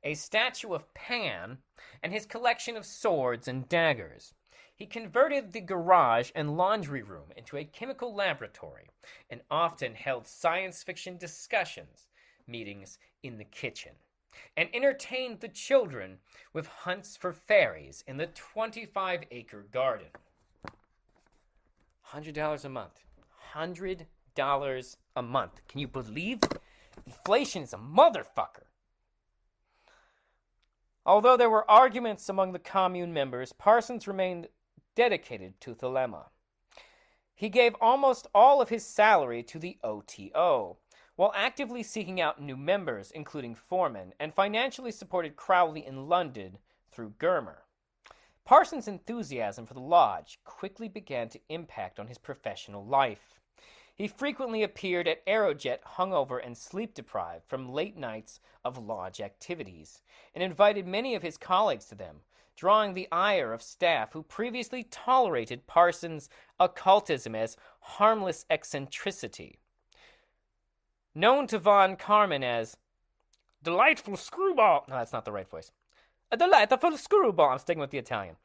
a statue of Pan, and his collection of swords and daggers. He converted the garage and laundry room into a chemical laboratory and often held science fiction discussions meetings in the kitchen and entertained the children with hunts for fairies in the 25 acre garden. $100 a month. $100 a month. Can you believe? Inflation is a motherfucker. Although there were arguments among the commune members, Parsons remained dedicated to Thelema. He gave almost all of his salary to the OTO, while actively seeking out new members, including Forman, and financially supported Crowley in London through Germer. Parsons' enthusiasm for the lodge quickly began to impact on his professional life. He frequently appeared at Aerojet hungover and sleep deprived from late nights of lodge activities, and invited many of his colleagues to them, drawing the ire of staff who previously tolerated Parsons' occultism as harmless eccentricity. Known to Von Karman as delightful screwball. No, that's not the right voice. A delightful screwball. I'm sticking with the Italian.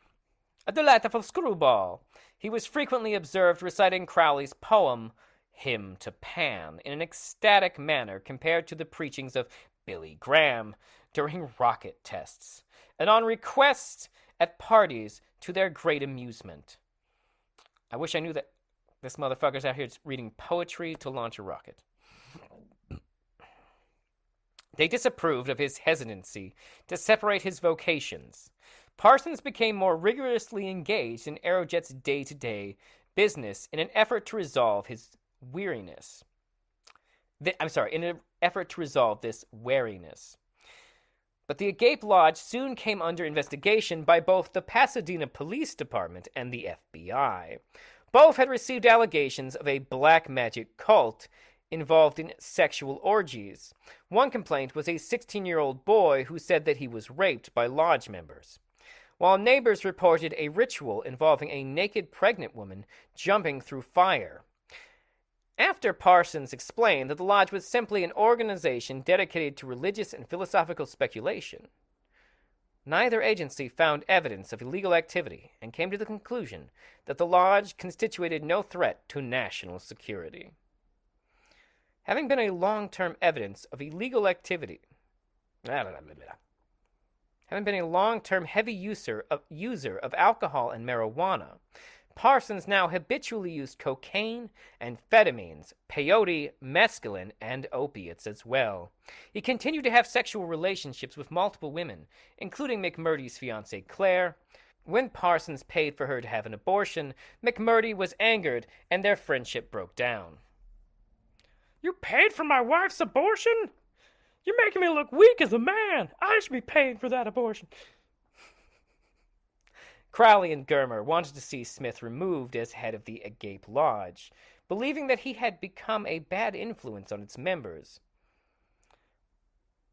A delightful screwball. He was frequently observed reciting Crowley's poem hymn to Pan in an ecstatic manner compared to the preachings of Billy Graham during *laughs* rocket tests, and on request at parties to their great amusement. I wish I knew that this motherfucker's out here reading poetry to launch a rocket. They disapproved of his hesitancy to separate his vocations. Parsons became more rigorously engaged in Aerojet's day to day business in an effort to resolve his weariness. I'm sorry, in an effort to resolve this wariness. But the Agape Lodge soon came under investigation by both the Pasadena Police Department and the FBI. Both had received allegations of a black magic cult involved in sexual orgies. One complaint was a 16 year old boy who said that he was raped by lodge members, while neighbors reported a ritual involving a naked pregnant woman jumping through fire. After Parsons explained that the Lodge was simply an organization dedicated to religious and philosophical speculation, neither agency found evidence of illegal activity and came to the conclusion that the Lodge constituted no threat to national security. Having been a long term evidence of illegal activity, having been a long term heavy user of, user of alcohol and marijuana, Parsons now habitually used cocaine, amphetamines, peyote, mescaline, and opiates as well. He continued to have sexual relationships with multiple women, including McMurtry's fiancee Claire. When Parsons paid for her to have an abortion, McMurtry was angered and their friendship broke down. You paid for my wife's abortion? You're making me look weak as a man. I should be paying for that abortion. Crowley and Germer wanted to see Smith removed as head of the Agape Lodge, believing that he had become a bad influence on its members.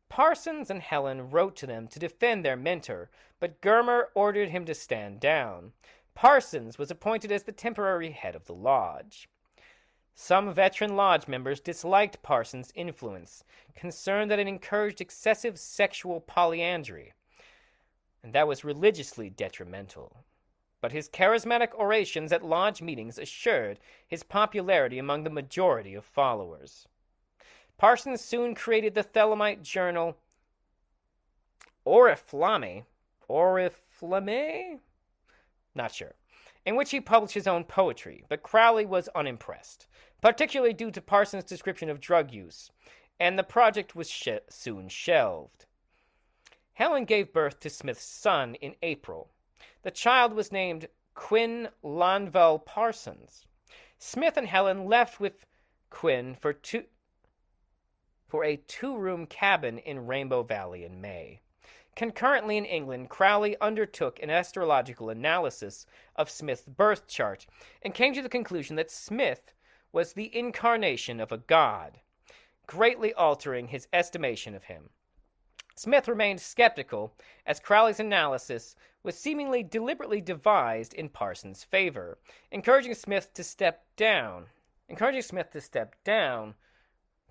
Parsons and Helen wrote to them to defend their mentor, but Germer ordered him to stand down. Parsons was appointed as the temporary head of the lodge. Some veteran lodge members disliked Parsons' influence, concerned that it encouraged excessive sexual polyandry, and that was religiously detrimental. But his charismatic orations at lodge meetings assured his popularity among the majority of followers. Parsons soon created the Thelemite journal Oriflamme. Oriflamme? Not sure. In which he published his own poetry, but Crowley was unimpressed, particularly due to Parsons' description of drug use, and the project was sh- soon shelved. Helen gave birth to Smith's son in April. The child was named Kwen Lanval Parsons. Smith and Helen left with Kwen for two for a two-room cabin in Rainbow Valley in May. Concurrently in England, Crowley undertook an astrological analysis of Smith's birth chart and came to the conclusion that Smith was the incarnation of a god, greatly altering his estimation of him. Smith remained skeptical, as Crowley's analysis was seemingly deliberately devised in Parsons' favor, encouraging Smith to step down, encouraging Smith to step down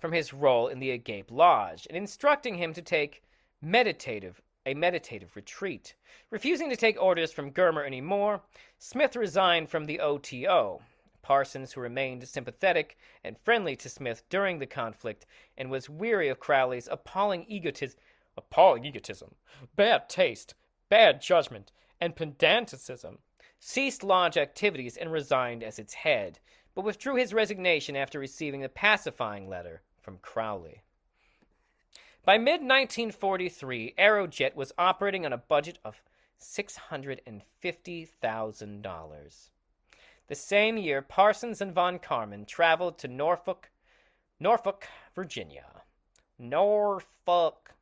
from his role in the Agape Lodge and instructing him to take meditative a meditative retreat. Refusing to take orders from Germer anymore, Smith resigned from the OTO. Parsons, who remained sympathetic and friendly to Smith during the conflict and was weary of Crowley's appalling egotism, appalling egotism, bad taste, bad judgment, and pedanticism, ceased lodge activities and resigned as its head, but withdrew his resignation after receiving a pacifying letter from Crowley. By mid 1943, Aerojet was operating on a budget of $650,000. The same year, Parsons and von Karman traveled to Norfolk, Norfolk, Virginia. Norfolk.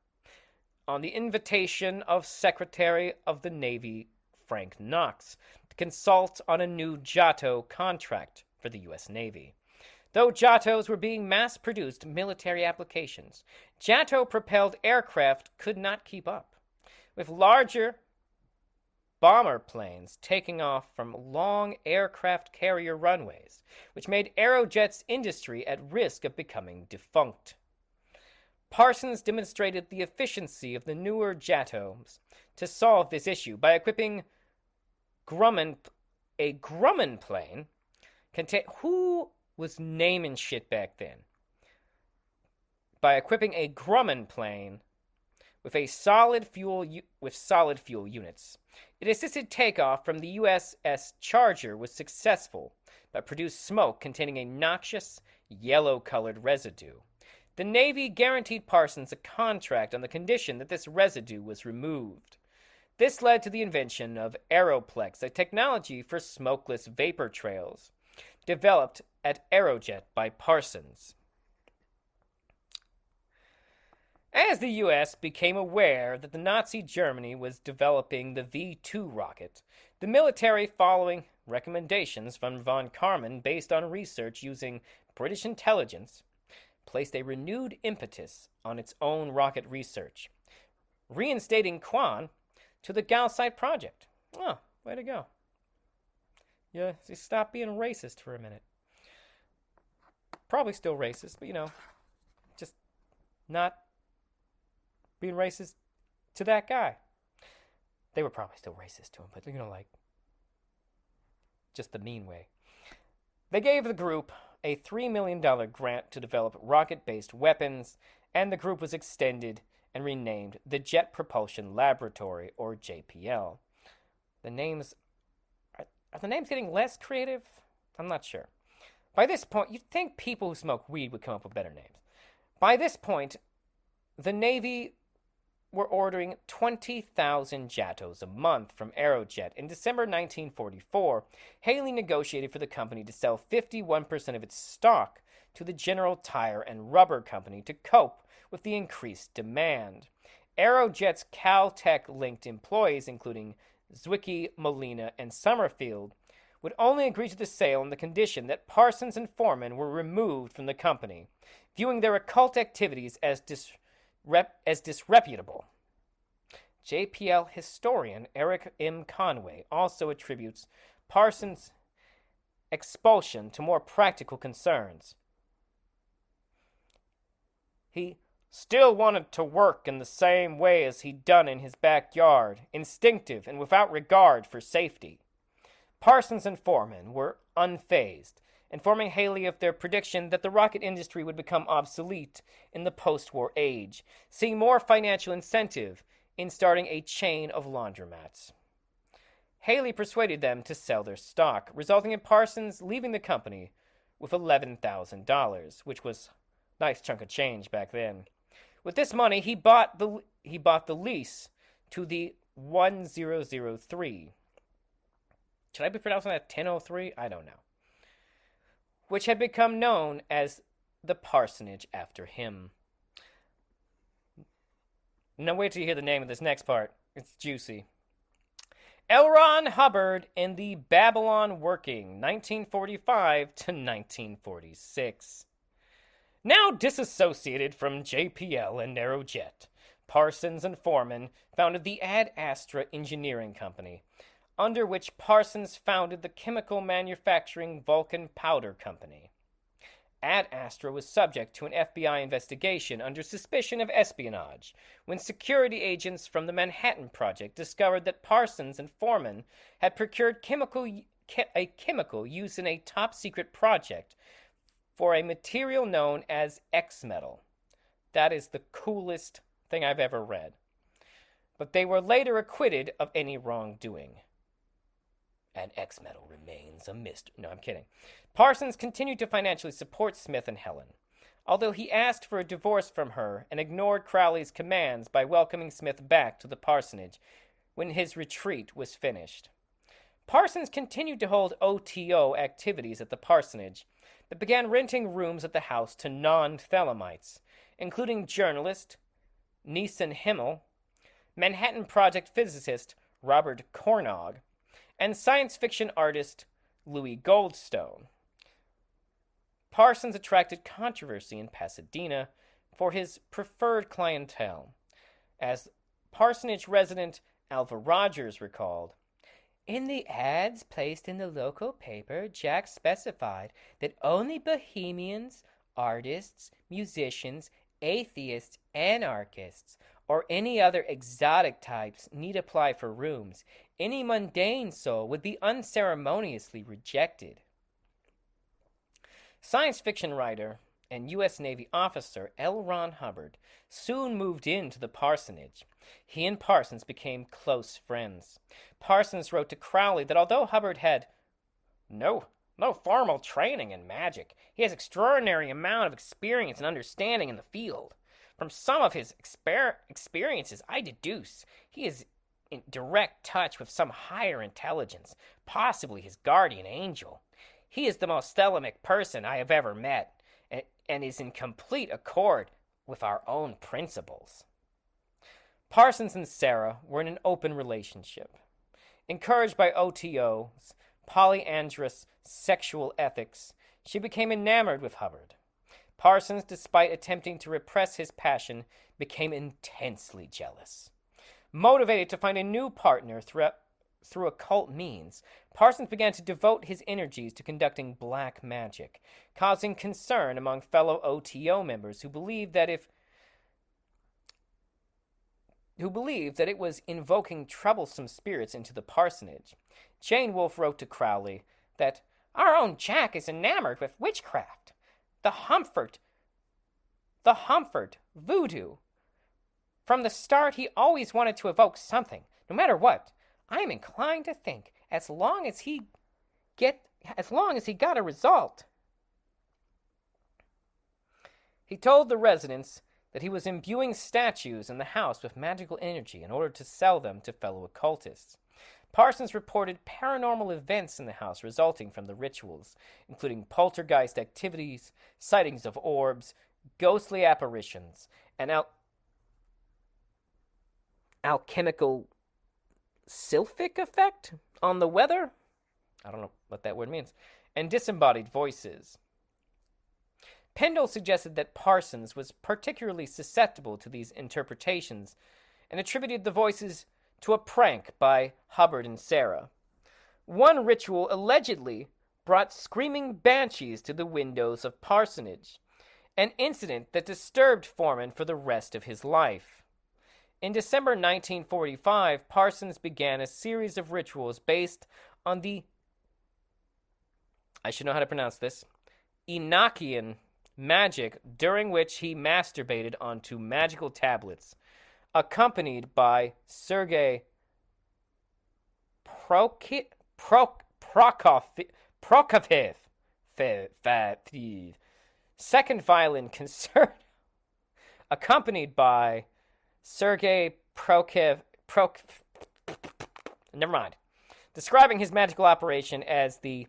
On the invitation of Secretary of the Navy Frank Knox to consult on a new JATO contract for the U.S. Navy. Though JATOs were being mass produced military applications, JATO propelled aircraft could not keep up. With larger bomber planes taking off from long aircraft carrier runways, which made Aerojet's industry at risk of becoming defunct. Parsons demonstrated the efficiency of the newer JATOs to solve this issue by equipping Grumman, a Grumman plane. Contain, who was naming shit back then? By equipping a Grumman plane with a solid fuel with solid fuel units. It assisted takeoff from the USS Charger was successful, but produced smoke containing a noxious yellow-colored residue. The Navy guaranteed Parsons a contract on the condition that this residue was removed. This led to the invention of Aeroplex, a technology for smokeless vapor trails, developed at Aerojet by Parsons. As the U.S. became aware that the Nazi Germany was developing the V 2 rocket, the military, following recommendations from von Karman based on research using British intelligence, placed a renewed impetus on its own rocket research, reinstating Quan to the GALCIT project. Oh, way to go. Yeah, see, stop being racist for a minute. Probably still racist, but you know, just not being racist to that guy. They were probably still racist to him, but you know, like, just the mean way. They gave the group a $3 million grant to develop rocket based weapons, and the group was extended and renamed the Jet Propulsion Laboratory, or JPL. The names are, are the names getting less creative? I'm not sure. By this point, you'd think people who smoke weed would come up with better names. By this point, the Navy were ordering 20,000 JATOs a month from Aerojet. In December 1944, Haley negotiated for the company to sell 51% of its stock to the General Tire and Rubber Company to cope with the increased demand. Aerojet's Caltech linked employees, including Zwicky, Malina, and Summerfield, would only agree to the sale on the condition that Parsons and Forman were removed from the company, viewing their occult activities as dis- rep- as disreputable. JPL historian Erik M. Conway also attributes Parsons' expulsion to more practical concerns. He still wanted to work in the same way as he'd done in his backyard, instinctive and without regard for safety. Parsons and Forman were unfazed, informing Haley of their prediction that the rocket industry would become obsolete in the post war age, seeing more financial incentive in starting a chain of laundromats. Haley persuaded them to sell their stock, resulting in Parsons leaving the company with $11,000, which was a nice chunk of change back then. With this money, he bought the he bought the lease to the 1003. Should I be pronouncing that 1003? I don't know. Which had become known as the parsonage after him. Now wait till you hear the name of this next part. It's juicy. L. Ron Hubbard and the Babylon Working, 1945 to 1946. Now disassociated from JPL and Aerojet, Parsons and Forman founded the Ad Astra Engineering Company, under which Parsons founded the chemical manufacturing Vulcan Powder Company. Ad Astra was subject to an FBI investigation under suspicion of espionage when security agents from the Manhattan Project discovered that Parsons and Forman had procured chemical, a chemical used in a top secret project for a material known as X metal. That is the coolest thing I've ever read. But they were later acquitted of any wrongdoing and X Metal remains a mystery. No, I'm kidding. Parsons continued to financially support Smith and Helen, although he asked for a divorce from her and ignored Crowley's commands by welcoming Smith back to the parsonage when his retreat was finished. Parsons continued to hold OTO activities at the parsonage, but began renting rooms at the house to non Thelemites, including journalist Nieson Himmel, Manhattan Project physicist Robert Cornog, and science fiction artist Louis Goldstone. Parsons attracted controversy in Pasadena for his preferred clientele. As parsonage resident Alva Rogers recalled, in the ads placed in the local paper, Jack specified that only bohemians, artists, musicians, atheists, anarchists, or any other exotic types need apply for rooms. Any mundane soul would be unceremoniously rejected. Science fiction writer and U.S. Navy officer L. Ron Hubbard soon moved into the parsonage. He and Parsons became close friends. Parsons wrote to Crowley that although Hubbard had no no formal training in magic, he has extraordinary amount of experience and understanding in the field. From some of his exper- experiences, I deduce he is in direct touch with some higher intelligence, possibly his guardian angel. He is the most thelemic person I have ever met, and, and is in complete accord with our own principles. Parsons and Sarah were in an open relationship. Encouraged by OTO's polyandrous sexual ethics, she became enamored with Hubbard. Parsons, despite attempting to repress his passion, became intensely jealous. Motivated to find a new partner through, through occult means, Parsons began to devote his energies to conducting black magic, causing concern among fellow OTO members who believed that if who believed that it was invoking troublesome spirits into the parsonage. Jane Wolfe wrote to Crowley that our own Jack is enamored with witchcraft the houmfort, the houmfort voodoo. From the start, he always wanted to evoke something, no matter what. I am inclined to think, as long as he get, as long as he got a result. He told the residents that he was imbuing statues in the house with magical energy in order to sell them to fellow occultists. Parsons reported paranormal events in the house resulting from the rituals, including poltergeist activities, sightings of orbs, ghostly apparitions, and al- alchemical sylphic effect on the weather. I don't know what that word means. And disembodied voices. Pendle suggested that Parsons was particularly susceptible to these interpretations and attributed the voices to a prank by Hubbard and Sarah. One ritual allegedly brought screaming banshees to the windows of Parsonage, an incident that disturbed Forman for the rest of his life. In December 1945, Parsons began a series of rituals based on the I should know how to pronounce this Enochian magic, during which he masturbated onto magical tablets, accompanied by Sergei Prokofiev. Prokofiev. Second violin concert, *laughs* accompanied by Sergei Prokofiev. Prok, never mind. Describing his magical operation as the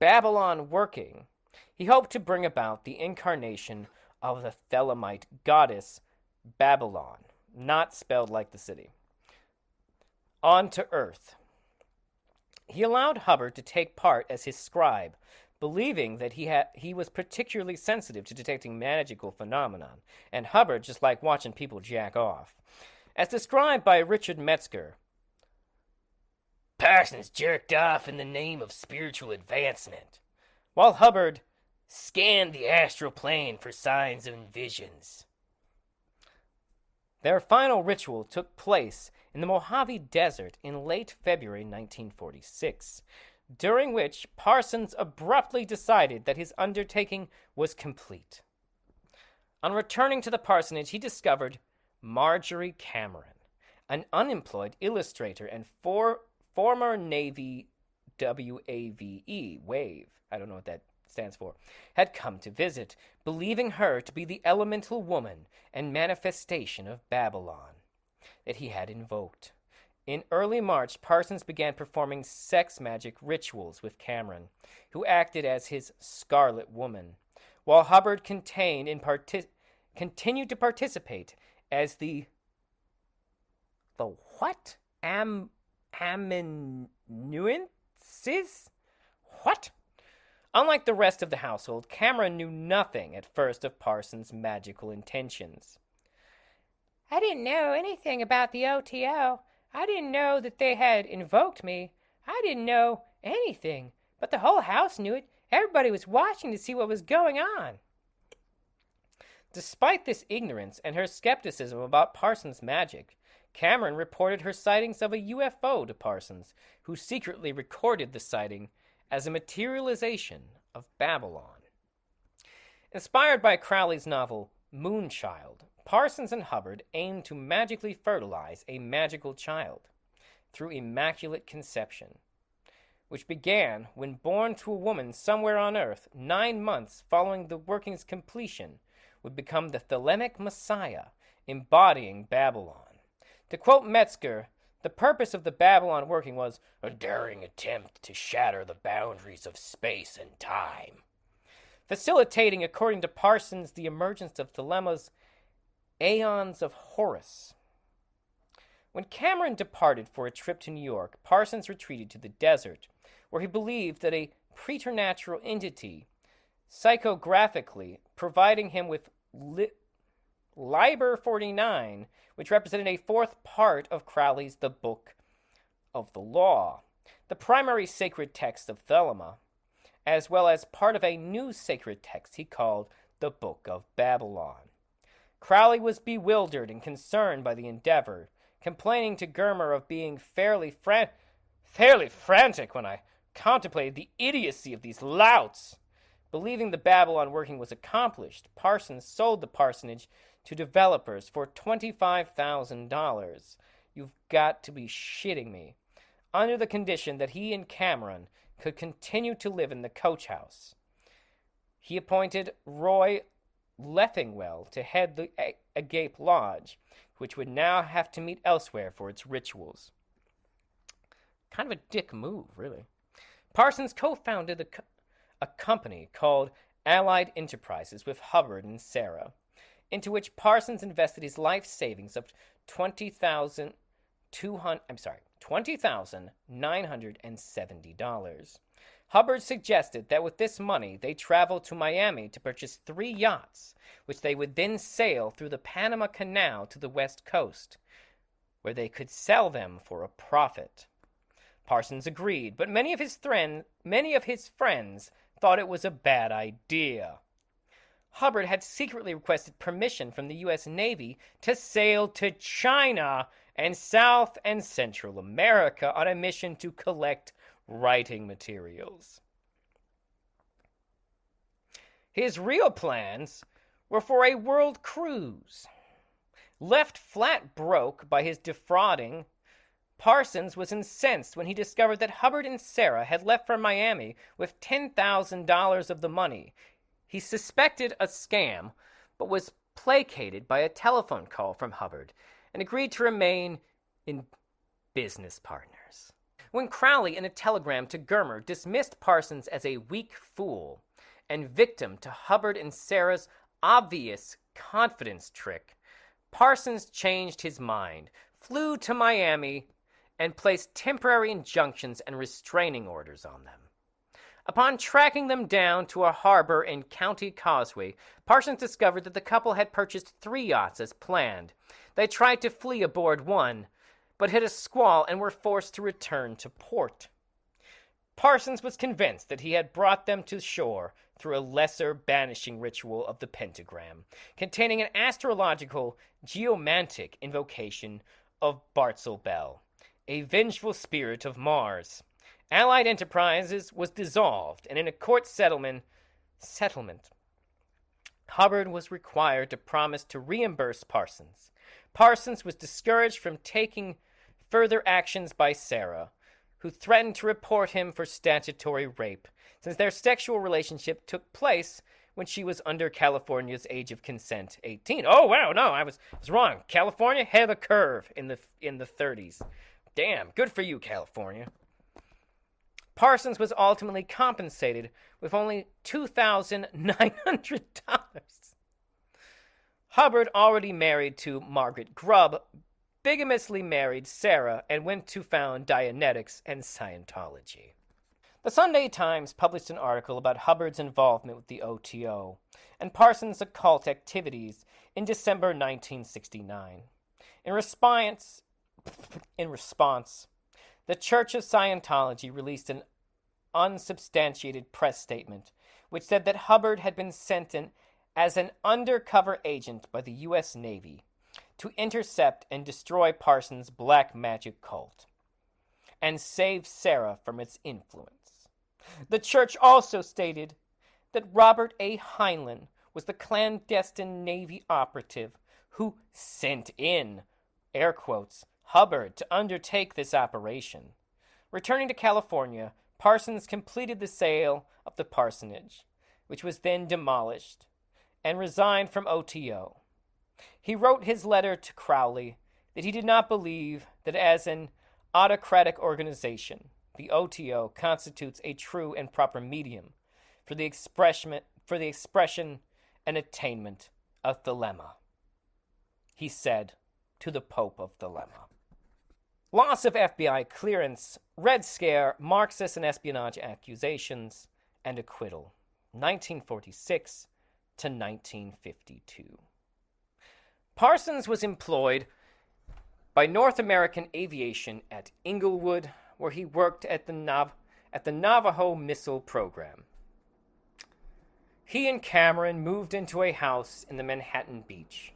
Babylon working, he hoped to bring about the incarnation of the Thelemite goddess Babylon, not spelled like the city, onto earth. He allowed Hubbard to take part as his scribe, believing that he had he was particularly sensitive to detecting magical phenomenon, and Hubbard just liked watching people jack off. As described by Richard Metzger, Parsons jerked off in the name of spiritual advancement, while Hubbard scanned the astral plane for signs and visions. Their final ritual took place in the Mojave Desert in late February 1946, during which Parsons abruptly decided that his undertaking was complete. On returning to the parsonage, he discovered Marjorie Cameron, an unemployed illustrator and for, former Navy WAVE, WAVE, I don't know what that stands for, had come to visit, believing her to be the elemental woman and manifestation of Babylon that he had invoked. In early March, Parsons began performing sex magic rituals with Cameron, who acted as his Scarlet Woman, while Hubbard continued to participate as the the what? Am amanuensis? What? Unlike the rest of the household, Cameron knew nothing at first of Parsons' magical intentions. I didn't know anything about the OTO. I didn't know that they had invoked me. I didn't know anything. But the whole house knew it. Everybody was watching to see what was going on. Despite this ignorance and her skepticism about Parsons' magic, Cameron reported her sightings of a UFO to Parsons, who secretly recorded the sighting as a materialization of Babylon. Inspired by Crowley's novel Moonchild, Parsons and Hubbard aimed to magically fertilize a magical child through immaculate conception, which began when born to a woman somewhere on earth, nine months following the working's completion, would become the Thelemic Messiah, embodying Babylon. To quote Metzger, the purpose of the Babylon working was a daring attempt to shatter the boundaries of space and time, facilitating, according to Parsons, the emergence of Thelema's Aeons of Horus. When Cameron departed for a trip to New York, Parsons retreated to the desert, where he believed that a preternatural entity, psychographically providing him with li- Liber 49, which represented a fourth part of Crowley's The Book of the Law, the primary sacred text of Thelema, as well as part of a new sacred text he called the Book of Babylon. Crowley was bewildered and concerned by the endeavor, complaining to Germer of being fairly fran- fairly frantic when I contemplated the idiocy of these louts. Believing the Babylon working was accomplished, Parsons sold the parsonage to developers for $25,000. You've got to be shitting me. Under the condition that he and Cameron could continue to live in the coach house. He appointed Roy Leffingwell to head the Agape Lodge, which would now have to meet elsewhere for its rituals. Kind of a dick move, really. Parsons co founded co- a company called Allied Enterprises with Hubbard and Sarah, into which Parsons invested his life savings of 20,200 I'm sorry, $20,970. Hubbard suggested that with this money they travel to Miami to purchase three yachts, which they would then sail through the Panama Canal to the west coast, where they could sell them for a profit. Parsons agreed, but many of his friends, many of his friends thought it was a bad idea. Hubbard had secretly requested permission from the U.S. Navy to sail to China and South and Central America on a mission to collect writing materials. His real plans were for a world cruise. Left flat broke by his defrauding, Parsons was incensed when he discovered that Hubbard and Sarah had left for Miami with $10,000 of the money. He suspected a scam, but was placated by a telephone call from Hubbard and agreed to remain in business partners. When Crowley, in a telegram to Germer, dismissed Parsons as a weak fool and victim to Hubbard and Sarah's obvious confidence trick, Parsons changed his mind, flew to Miami, and placed temporary injunctions and restraining orders on them. Upon tracking them down to a harbor in County Causeway, Parsons discovered that the couple had purchased three yachts as planned. They tried to flee aboard one, but hit a squall and were forced to return to port. Parsons was convinced that he had brought them to shore through a lesser banishing ritual of the pentagram, containing an astrological geomantic invocation of Bartzabel, a vengeful spirit of Mars. Allied Enterprises was dissolved, and in a court settlement, settlement, Hubbard was required to promise to reimburse Parsons. Parsons was discouraged from taking further actions by Sarah, who threatened to report him for statutory rape, since their sexual relationship took place when she was under California's age of consent, 18. Oh wow, no, I was, was wrong. California had a curve in the in the 30s. Damn, good for you, California. Parsons was ultimately compensated with only $2,900. Hubbard, already married to Margaret Grubb, bigamously married Sarah and went to found Dianetics and Scientology. The Sunday Times published an article about Hubbard's involvement with the OTO and Parsons' occult activities in December 1969. In response, in response, the Church of Scientology released an unsubstantiated press statement which said that Hubbard had been sent in as an undercover agent by the U.S. Navy to intercept and destroy Parsons' black magic cult and save Sarah from its influence. The church also stated that Robert A. Heinlein was the clandestine Navy operative who sent in, air quotes, Hubbard to undertake this operation. Returning to California, Parsons completed the sale of the parsonage, which was then demolished, and resigned from OTO. He wrote his letter to Crowley that he did not believe that as an autocratic organization, the OTO constitutes a true and proper medium for the expression, for the expression and attainment of Thelema. He said to the Pope of Thelema. Loss of FBI clearance, Red Scare, Marxist and espionage accusations, and acquittal. 1946 to 1952. Parsons was employed by North American Aviation at Inglewood, where he worked at the, Nav- at the Navajo Missile Program. He and Cameron moved into a house in the Manhattan Beach,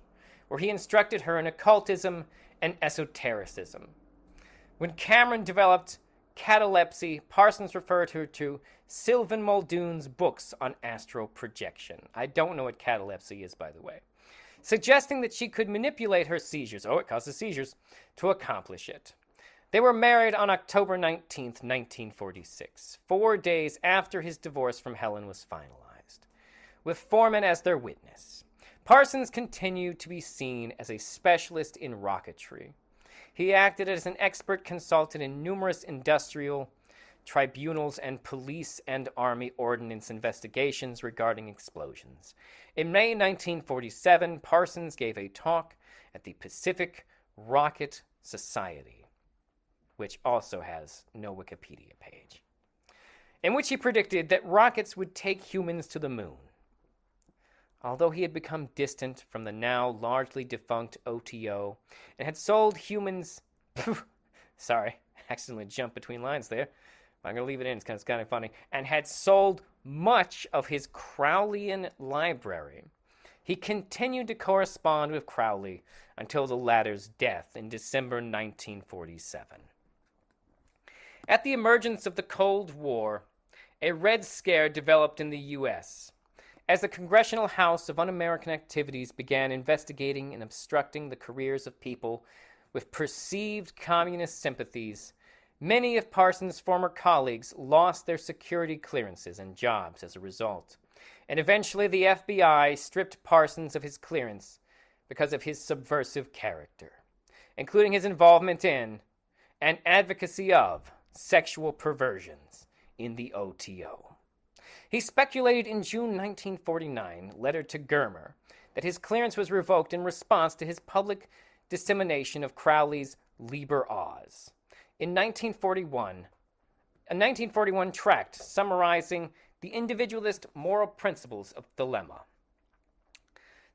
where he instructed her in occultism and esotericism. When Cameron developed catalepsy, Parsons referred her to Sylvan Muldoon's books on astral projection. I don't know what catalepsy is, by the way. Suggesting that she could manipulate her seizures, oh, it causes seizures, to accomplish it. They were married on October 19, 1946, four days after his divorce from Helen was finalized, with Forman as their witness. Parsons continued to be seen as a specialist in rocketry. He acted as an expert consultant in numerous industrial tribunals and police and army ordnance investigations regarding explosions. In May 1947, Parsons gave a talk at the Pacific Rocket Society, which also has no Wikipedia page. in which he predicted that rockets would take humans to the moon. Although he had become distant from the now largely defunct OTO and had sold humans. *laughs* Sorry, accidentally jumped between lines there. I'm going to leave it in, it's kind of funny. And had sold much of his Crowleyan library. He continued to correspond with Crowley until the latter's death in December 1947. At the emergence of the Cold War, a Red Scare developed in the U.S. as the Congressional House of Un American Activities began investigating and obstructing the careers of people with perceived communist sympathies. Many of Parsons' former colleagues lost their security clearances and jobs as a result. And eventually, the FBI stripped Parsons of his clearance because of his subversive character, including his involvement in and advocacy of sexual perversions in the OTO. He speculated in June 1949, letter to Germer, that his clearance was revoked in response to his public dissemination of Crowley's Liber Oz. In 1941, a 1941 tract summarizing the individualist moral principles of Thelema.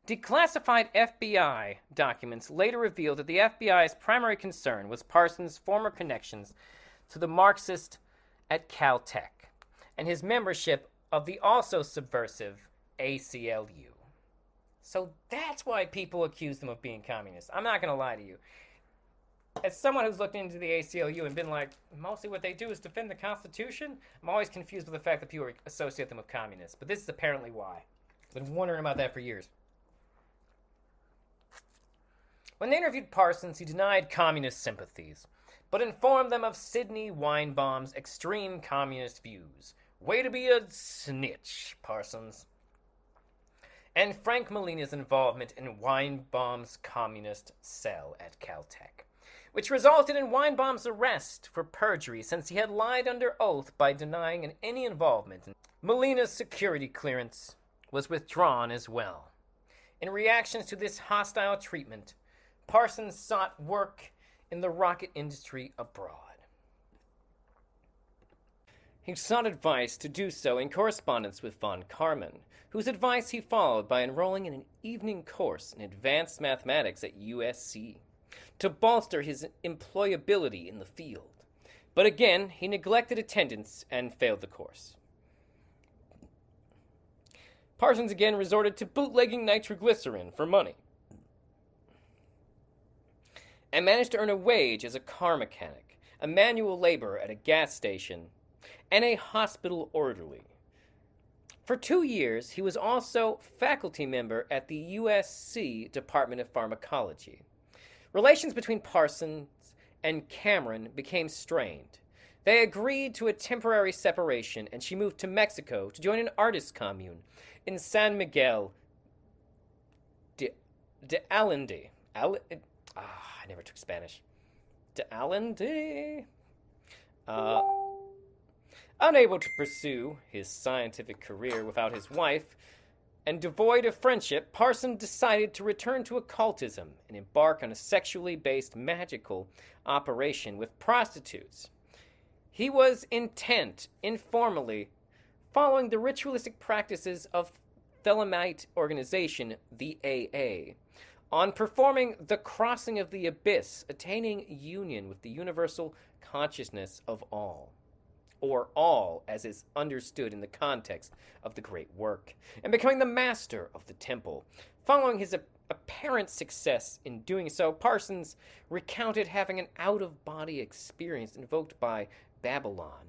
Declassified FBI documents later revealed that the FBI's primary concern was Parsons' former connections to the Marxist at Caltech and his membership of the also subversive ACLU. So that's why people accuse them of being communists. I'm not going to lie to you. As someone who's looked into the ACLU and been like, mostly what they do is defend the Constitution, I'm always confused with the fact that people associate them with communists. But this is apparently why. I've been wondering about that for years. When they interviewed Parsons, he denied communist sympathies but informed them of Sidney Weinbaum's extreme communist views. Way to be a snitch, Parsons. And Frank Malina's involvement in Weinbaum's communist cell at Caltech, which resulted in Weinbaum's arrest for perjury since he had lied under oath by denying any involvement. Malina's security clearance was withdrawn as well. In reaction to this hostile treatment, Parsons sought work in the rocket industry abroad. He sought advice to do so in correspondence with von Karman, whose advice he followed by enrolling in an evening course in advanced mathematics at USC to bolster his employability in the field. But again, he neglected attendance and failed the course. Parsons again resorted to bootlegging nitroglycerin for money and managed to earn a wage as a car mechanic, a manual laborer at a gas station, and a hospital orderly. For two years, he was also faculty member at the USC Department of Pharmacology. Relations between Parsons and Cameron became strained. They agreed to a temporary separation, and she moved to Mexico to join an artist commune in San Miguel de, de Allende. Al, ah, I never took Spanish. De Allende. Uh, unable to pursue his scientific career without his wife, and devoid of friendship, Parson decided to return to occultism and embark on a sexually based magical operation with prostitutes. He was intent, informally, following the ritualistic practices of Thelemite organization, the AA, on performing the crossing of the abyss, attaining union with the universal consciousness of all, or all as is understood in the context of the great work, and becoming the master of the temple. Following his apparent success in doing so, Parsons recounted having an out of body experience invoked by Babylon.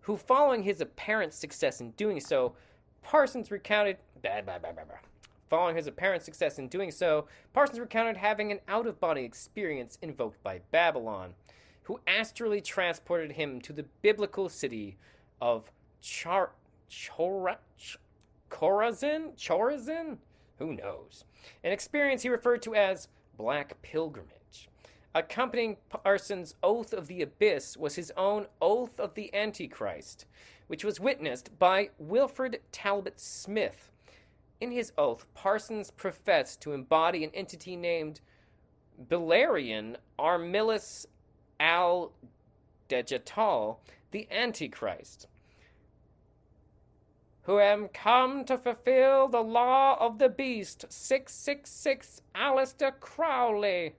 Who, following his apparent success in doing so, Parsons recounted. Blah, blah, blah, Following his apparent success in doing so, Parsons recounted having an out of body experience invoked by Babylon, who astrally transported him to the biblical city of Char. Chora, Chorazin? Chorazin? Who knows? An experience he referred to as Black Pilgrimage. Accompanying Parsons' Oath of the Abyss was his own Oath of the Antichrist, which was witnessed by Wilfred Talbot Smith, in his oath, Parsons professed to embody an entity named Belerian Armillus al Degetal the Antichrist, who am come to fulfill the law of the beast. 666 Aleister Crowley.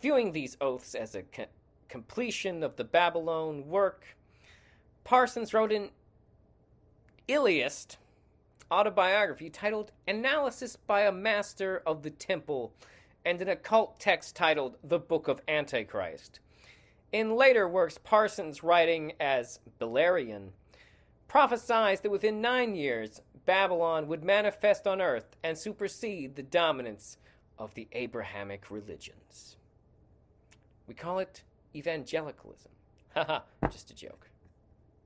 Viewing these oaths as a co- completion of the Babylon work, Parsons wrote an Iliast autobiography titled Analysis by a Master of the Temple and an occult text titled The Book of Antichrist. In later works, Parsons, writing as Beleriand, prophesies that within nine years, Babylon would manifest on earth and supersede the dominance of the Abrahamic religions. We call it evangelicalism. *laughs* Haha, just a joke.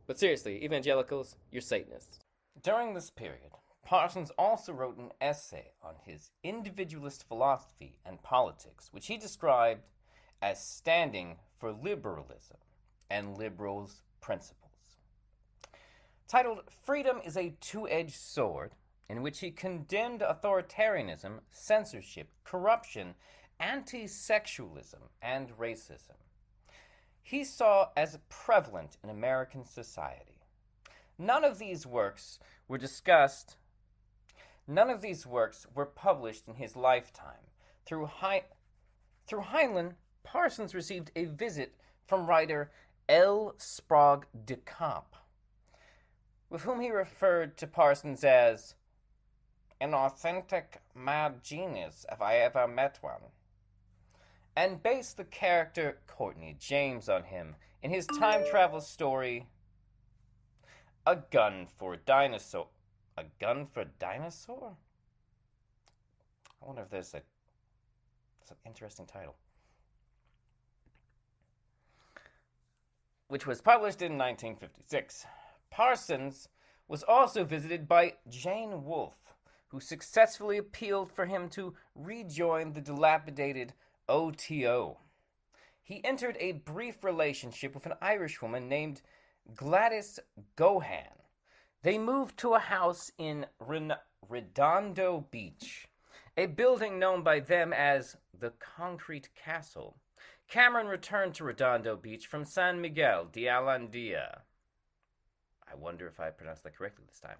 But seriously, evangelicals, you're Satanists. During this period, Parsons also wrote an essay on his individualist philosophy and politics, which he described as standing for liberalism and liberals' principles. Titled Freedom is a Two Edged Sword, in which he condemned authoritarianism, censorship, corruption, anti sexualism, and racism. He saw as prevalent in American society. None of these works were discussed, none of these works were published in his lifetime. Through, Hi- through Heinlein, Parsons received a visit from writer L. Sprague de Camp, with whom he referred to Parsons as an authentic mad genius if I ever met one, and based the character Courtney James on him in his time travel story A Gun for Dinosaur. A Gun for a Dinosaur? I wonder if there's a it's an interesting title. Which was published in 1956. Parsons was also visited by Jane Wolfe, who successfully appealed for him to rejoin the dilapidated OTO. He entered a brief relationship with an Irishwoman named Gladys Gohan. They moved to a house in Redondo Beach, a building known by them as the Concrete Castle. Cameron returned to Redondo Beach from San Miguel de Alandia. I wonder if I pronounced that correctly this time.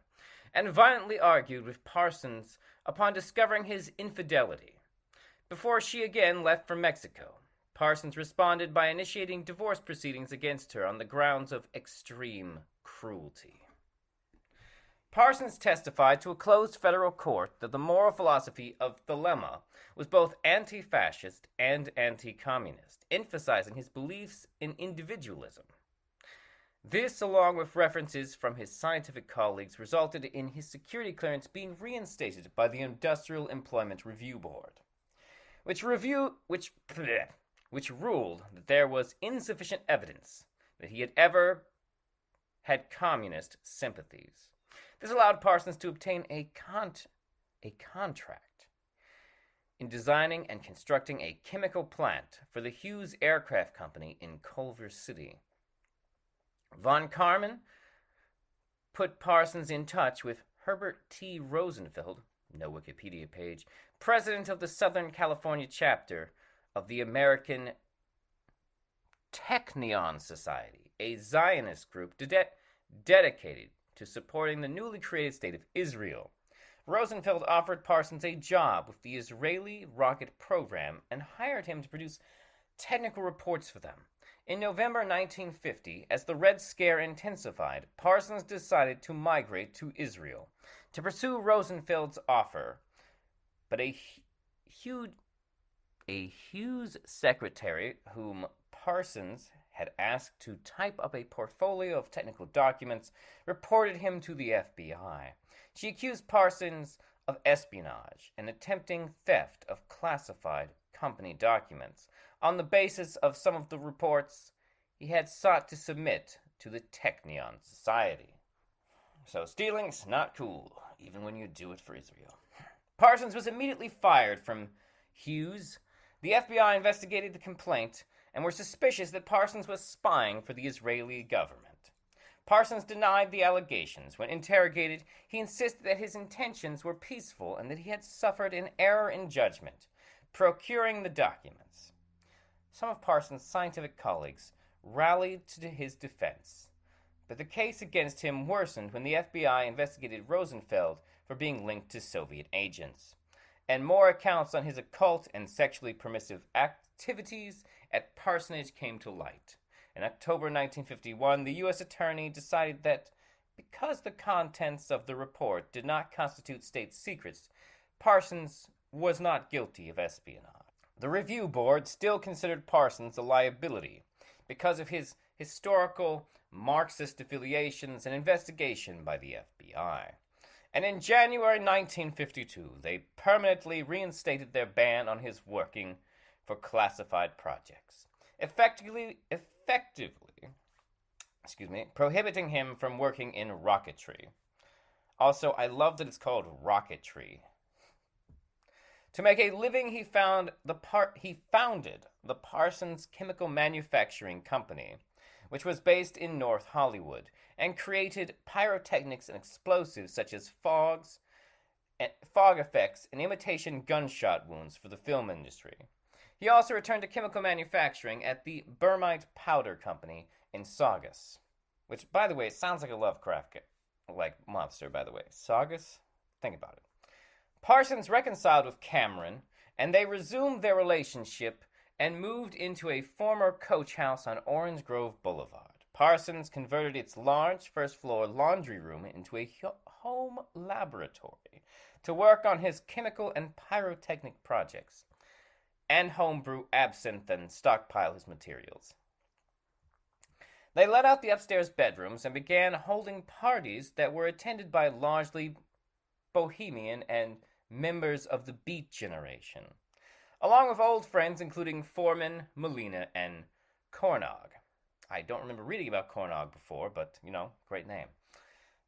And violently argued with Parsons upon discovering his infidelity. Before she again left for Mexico, Parsons responded by initiating divorce proceedings against her on the grounds of extreme cruelty. Parsons testified to a closed federal court that the moral philosophy of Thelema was both anti fascist and anti communist, emphasizing his beliefs in individualism. This, along with references from his scientific colleagues, resulted in his security clearance being reinstated by the Industrial Employment Review Board, which review which bleh, which ruled that there was insufficient evidence that he had ever had communist sympathies. This allowed Parsons to obtain a con- a contract in designing and constructing a chemical plant for the Hughes Aircraft Company in Culver City. Von Karman put Parsons in touch with Herbert T. Rosenfeld, no Wikipedia page, president of the Southern California chapter of the American Technion Society, a Zionist group de- dedicated to supporting the newly created state of Israel. Rosenfeld offered Parsons a job with the Israeli rocket program and hired him to produce technical reports for them. In November 1950, as the Red Scare intensified, Parsons decided to migrate to Israel to pursue Rosenfeld's offer. But a huge a Hughes secretary whom Parsons had asked to type up a portfolio of technical documents reported him to the FBI. She accused Parsons of espionage and attempting theft of classified company documents on the basis of some of the reports he had sought to submit to the Technion Society. So stealing's not cool, even when you do it for Israel. Parsons was immediately fired from Hughes. The FBI investigated the complaint and were suspicious that Parsons was spying for the Israeli government. Parsons denied the allegations. When interrogated, he insisted that his intentions were peaceful and that he had suffered an error in judgment, procuring the documents. Some of Parsons' scientific colleagues rallied to his defense. But the case against him worsened when the FBI investigated Rosenfeld for being linked to Soviet agents. And more accounts on his occult and sexually permissive activities at Parsonage came to light. In October 1951, the U.S. Attorney decided that because the contents of the report did not constitute state secrets, Parsons was not guilty of espionage. The review board still considered Parsons a liability because of his historical Marxist affiliations and investigation by the FBI. And in January 1952, they permanently reinstated their ban on his working for classified projects, effectively, effectively, excuse me, prohibiting him from working in rocketry. Also, I love that it's called rocketry. To make a living, he found the part he founded the Parsons Chemical Manufacturing Company, which was based in North Hollywood, and created pyrotechnics and explosives such as fogs, and fog effects and imitation gunshot wounds for the film industry. He also returned to chemical manufacturing at the Bermite Powder Company in Saugus, which, by the way, sounds like a Lovecraft like monster. By the way, Saugus. Think about it. Parsons reconciled with Cameron, and they resumed their relationship and moved into a former coach house on Orange Grove Boulevard. Parsons converted its large first floor laundry room into a home laboratory to work on his chemical and pyrotechnic projects and homebrew absinthe and stockpile his materials. They let out the upstairs bedrooms and began holding parties that were attended by largely bohemian and members of the Beat Generation, along with old friends including Forman, Malina, and Cornog. I don't remember reading about Cornog before, but you know, great name.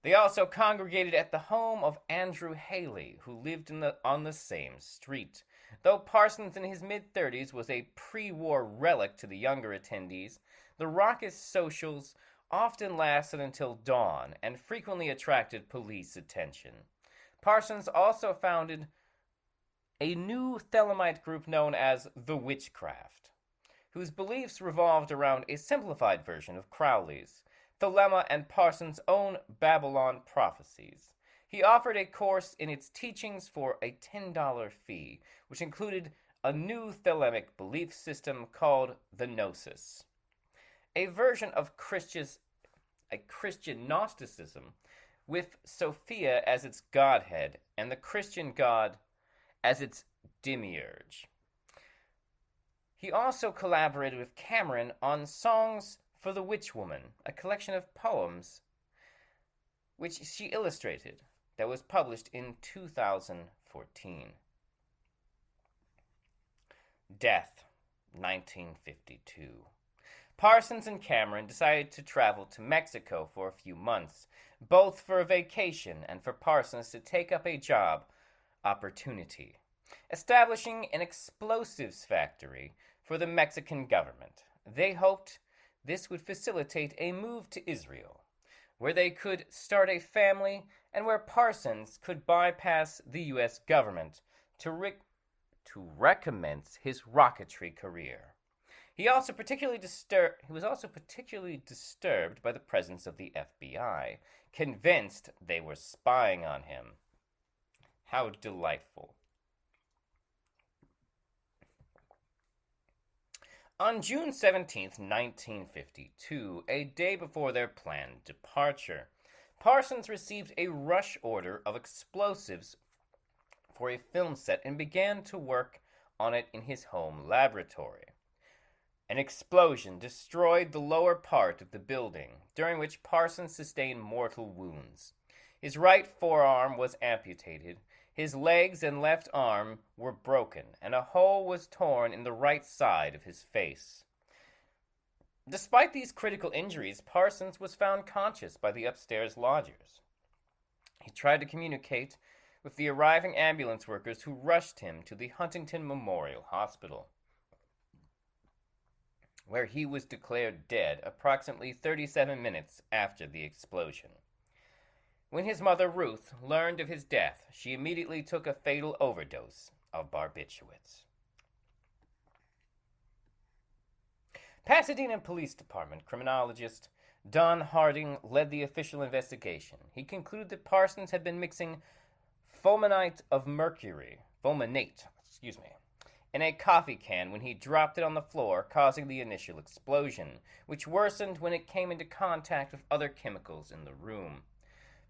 They also congregated at the home of Andrew Haley, who lived the, on the same street. Though Parsons in his mid 30s was a pre war relic to the younger attendees, the raucous socials often lasted until dawn and frequently attracted police attention. Parsons also founded a new Thelemite group known as the Witchcraft, whose beliefs revolved around a simplified version of Crowley's, Thelema and Parsons' own Babylon prophecies. He offered a course in its teachings for a $10 fee, which included a new Thelemic belief system called the Gnosis, a version of Christian's, a Christian Gnosticism with Sophia as its godhead and the Christian God as its demiurge. He also collaborated with Cameron on Songs for the Witch Woman, a collection of poems which she illustrated that was published in 2014. Death, 1952. Parsons and Cameron decided to travel to Mexico for a few months, both for a vacation and for Parsons to take up a job opportunity, establishing an explosives factory for the Mexican government. They hoped this would facilitate a move to Israel, where they could start a family and where Parsons could bypass the U.S. government to, re- to recommence his rocketry career. He also particularly distur- he was also particularly disturbed by the presence of the FBI, convinced they were spying on him. How delightful. On June 17, 1952, a day before their planned departure, Parsons received a rush order of explosives for a film set and began to work on it in his home laboratory. An explosion destroyed the lower part of the building, during which Parsons sustained mortal wounds. His right forearm was amputated, his legs and left arm were broken, and a hole was torn in the right side of his face. Despite these critical injuries, Parsons was found conscious by the upstairs lodgers. He tried to communicate with the arriving ambulance workers who rushed him to the Huntington Memorial Hospital, where he was declared dead approximately 37 minutes after the explosion. When his mother, Ruth, learned of his death, she immediately took a fatal overdose of barbiturates. Pasadena Police Department criminologist Don Harding led the official investigation. He concluded that Parsons had been mixing fulminate of mercury, fulminate, excuse me, in a coffee can when he dropped it on the floor, causing the initial explosion, which worsened when it came into contact with other chemicals in the room.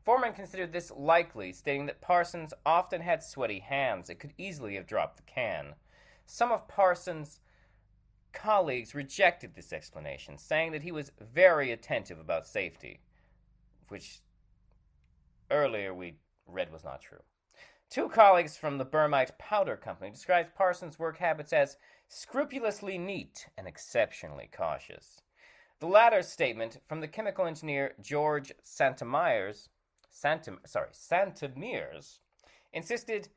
Forman considered this likely, stating that Parsons often had sweaty hands that could easily have dropped the can. Some of Parsons' colleagues rejected this explanation, saying that he was very attentive about safety, which earlier we read was not true. Two colleagues from the Bermite Powder Company described Parsons' work habits as scrupulously neat and exceptionally cautious. The latter statement from the chemical engineer George Santamires, Santam, sorry, Santamires, insisted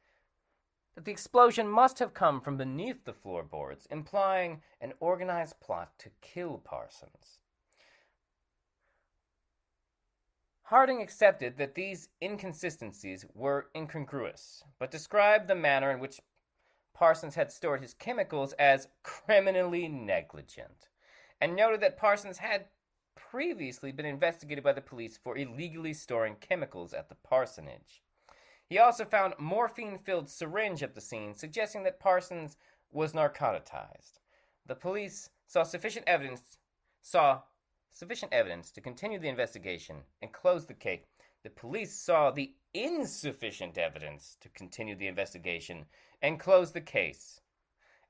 that the explosion must have come from beneath the floorboards, implying an organized plot to kill Parsons. Harding accepted that these inconsistencies were incongruous, but described the manner in which Parsons had stored his chemicals as criminally negligent, and noted that Parsons had previously been investigated by the police for illegally storing chemicals at the parsonage. He also found morphine filled syringe at the scene, suggesting that Parsons was narcotized. The police saw sufficient evidence saw sufficient evidence to continue the investigation and close the case. The police saw the insufficient evidence to continue the investigation and close the case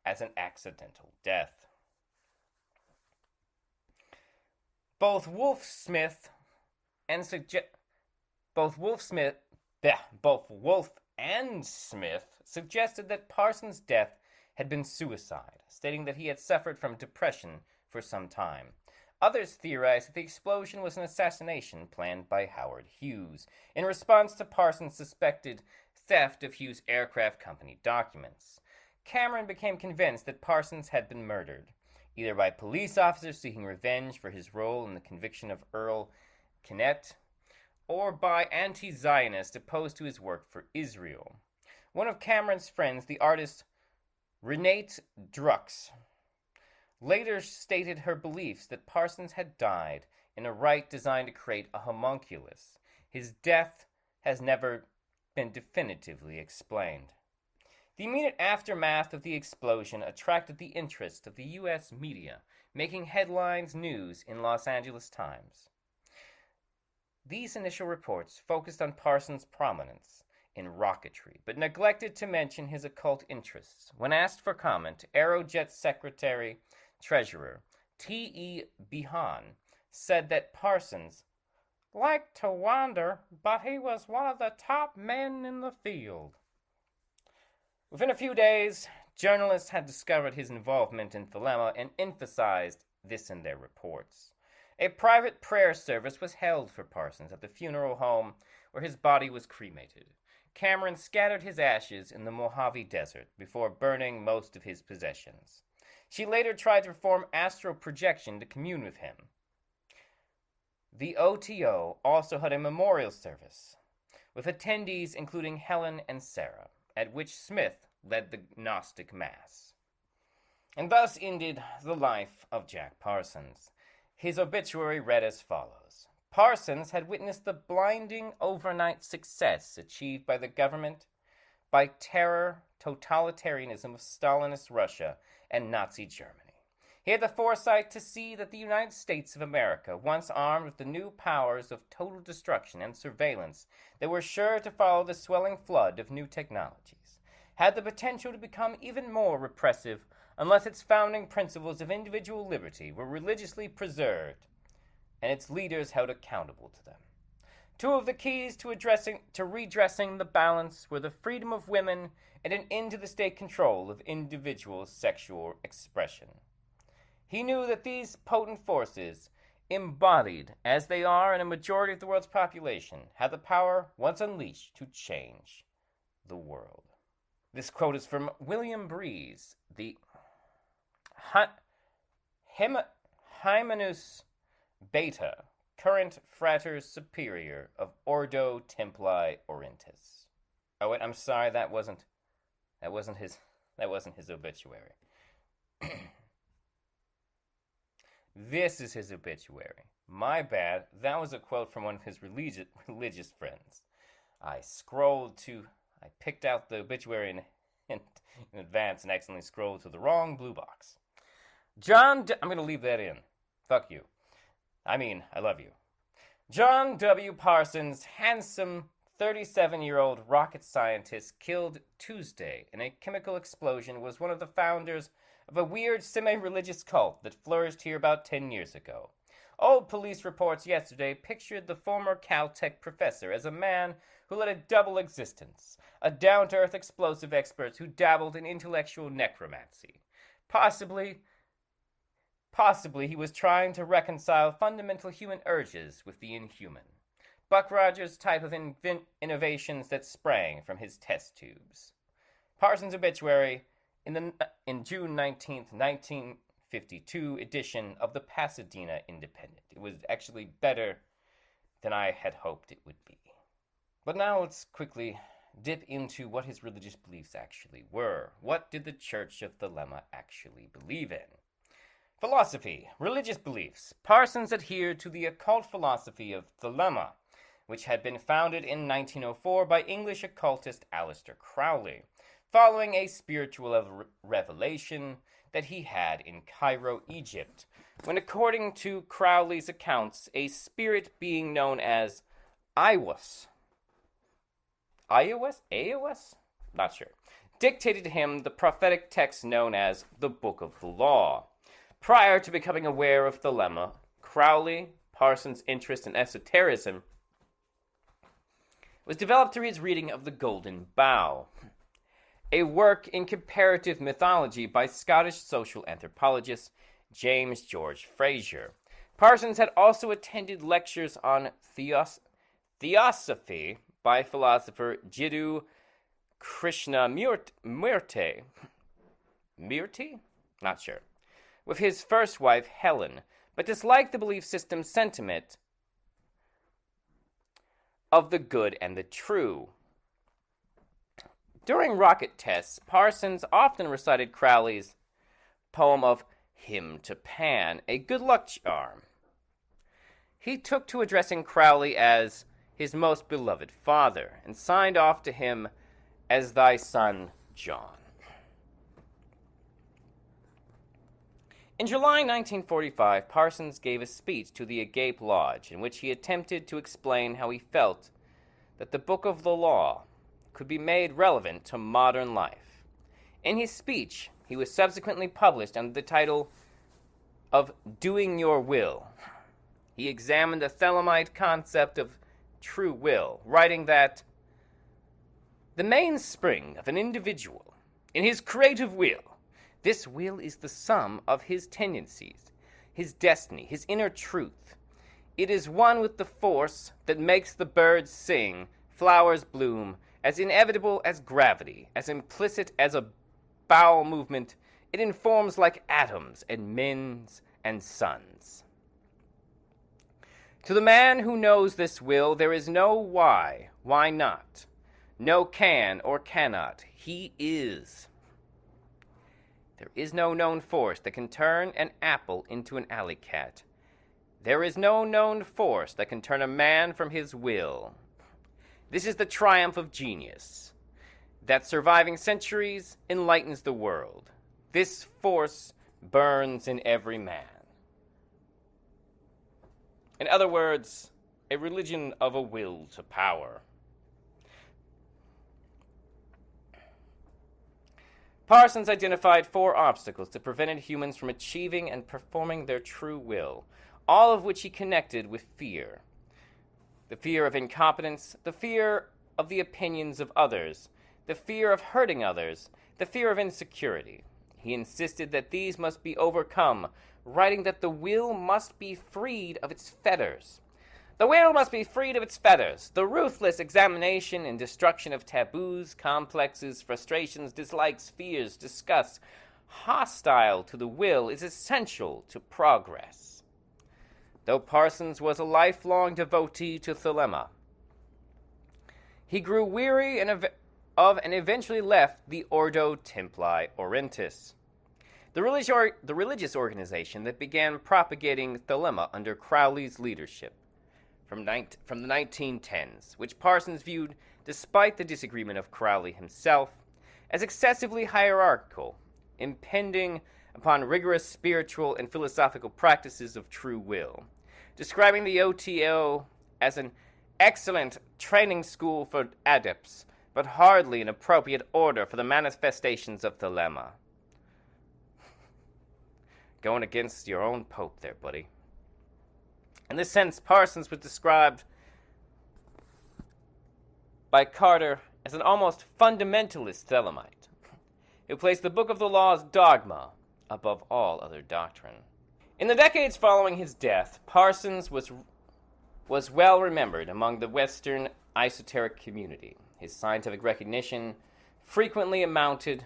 as an accidental death. Both Wolfe Smith and suggest both Wolfe Smith yeah, both Wolfe and Smith suggested that Parsons' death had been suicide, stating that he had suffered from depression for some time. Others theorized that the explosion was an assassination planned by Howard Hughes in response to Parsons' suspected theft of Hughes Aircraft Company documents. Cameron became convinced that Parsons had been murdered, either by police officers seeking revenge for his role in the conviction of Earl Kynette, or by anti Zionists opposed to his work for Israel. One of Cameron's friends, the artist Renate Druks, later stated her beliefs that Parsons had died in a rite designed to create a homunculus. His death has never been definitively explained. The immediate aftermath of the explosion attracted the interest of the U.S. media, making headlines news in Los Angeles Times. These initial reports focused on Parsons' prominence in rocketry, but neglected to mention his occult interests. When asked for comment, Aerojet Secretary Treasurer T.E. Behan said that Parsons liked to wander, but he was one of the top men in the field. Within a few days, journalists had discovered his involvement in Thelema and emphasized this in their reports. A private prayer service was held for Parsons at the funeral home where his body was cremated. Cameron scattered his ashes in the Mojave Desert before burning most of his possessions. She later tried to perform astral projection to commune with him. The OTO also had a memorial service, with attendees including Helen and Sarah, at which Smith led the Gnostic Mass. And thus ended the life of Jack Parsons. His obituary read as follows Parsons had witnessed the blinding overnight success achieved by the government by terror, totalitarianism of Stalinist Russia and Nazi Germany. He had the foresight to see that the United States of America, once armed with the new powers of total destruction and surveillance that were sure to follow the swelling flood of new technologies, had the potential to become even more repressive unless its founding principles of individual liberty were religiously preserved and its leaders held accountable to them. Two of the keys to addressing to redressing the balance were the freedom of women and an end to the state control of individual sexual expression. He knew that these potent forces, embodied as they are in a majority of the world's population, had the power, once unleashed, to change the world. This quote is from William Breeze, the Hymenaeus Beta, current Frater Superior of Ordo Templi Orientis. Oh wait, I'm sorry, that wasn't that wasn't his that wasn't his obituary. *clears throat* This is his obituary. My bad. That was a quote from one of his religious, religious friends. I scrolled to. I picked out the obituary in, in, in advance and accidentally scrolled to the wrong blue box. John. I'm going to leave that in. Fuck you. I mean, I love you. John W. Parsons, handsome 37 year old rocket scientist, killed Tuesday in a chemical explosion, was one of the founders of a weird semi religious cult that flourished here about 10 years ago. Old police reports yesterday pictured the former Caltech professor as a man who led a double existence, a down to earth explosive expert who dabbled in intellectual necromancy. Possibly, possibly he was trying to reconcile fundamental human urges with the inhuman. Buck Rogers' type of invent- innovations that sprang from his test tubes. Parsons' obituary in the in June 19th, 1952 edition of the Pasadena Independent. It was actually better than I had hoped it would be. But now let's quickly dip into what his religious beliefs actually were. What did the Church of Thelema actually believe in? Philosophy, religious beliefs. Parsons adhered to the occult philosophy of Thelema, which had been founded in 1904 by English occultist Aleister Crowley, following a spiritual revelation that he had in Cairo, Egypt, when, according to Crowley's accounts, a spirit being known as Iwas, Ios, Aos, not sure, dictated him the prophetic text known as the Book of the Law. Prior to becoming aware of Thelema, Crowley, Parsons' interest in esotericism, was developed through his reading of The Golden Bough, a work in comparative mythology by Scottish social anthropologist James George Frazer. Parsons had also attended lectures on theos- theosophy by philosopher Jiddu Krishnamurti. Murti? Not sure. With his first wife, Helen, but disliked the belief system's sentiment of the good and the true. During rocket tests, Parsons often recited Crowley's poem of Hymn to Pan, a good luck charm. He took to addressing Crowley as his most beloved father and signed off to him as thy son John. In July 1945, Parsons gave a speech to the Agape Lodge in which he attempted to explain how he felt that the Book of the Law could be made relevant to modern life. In his speech, he was subsequently published under the title of Doing Your Will. He examined the Thelemite concept of true will, writing that the mainspring of an individual in his creative will this will is the sum of his tendencies, his destiny, his inner truth. It is one with the force that makes the birds sing, flowers bloom, as inevitable as gravity, as implicit as a bowel movement. It informs like atoms and men's and suns. To the man who knows this will, there is no why, why not, no can or cannot. He is. There is no known force that can turn an apple into an alley cat. There is no known force that can turn a man from his will. This is the triumph of genius. That surviving centuries enlightens the world. This force burns in every man. In other words, a religion of a will to power. Parsons identified four obstacles that prevented humans from achieving and performing their true will, all of which he connected with fear the fear of incompetence, the fear of the opinions of others, the fear of hurting others, the fear of insecurity. He insisted that these must be overcome, writing that the will must be freed of its fetters. The will must be freed of its fetters. The ruthless examination and destruction of taboos, complexes, frustrations, dislikes, fears, disgusts, hostile to the will, is essential to progress. Though Parsons was a lifelong devotee to Thelema, he grew weary and of and eventually left the Ordo Templi Orientis. the, the religious organization that began propagating Thelema under Crowley's leadership from, from the 1910s, which Parsons viewed, despite the disagreement of Crowley himself, as excessively hierarchical, impending upon rigorous spiritual and philosophical practices of true will, describing the OTO as an excellent training school for adepts, but hardly an appropriate order for the manifestations of Thelema. *laughs* Going against your own Pope there, buddy. In this sense, Parsons was described by Carter as an almost fundamentalist Thelemite, who placed the Book of the Law's dogma above all other doctrine. In the decades following his death, Parsons was, was well remembered among the Western esoteric community. His scientific recognition frequently amounted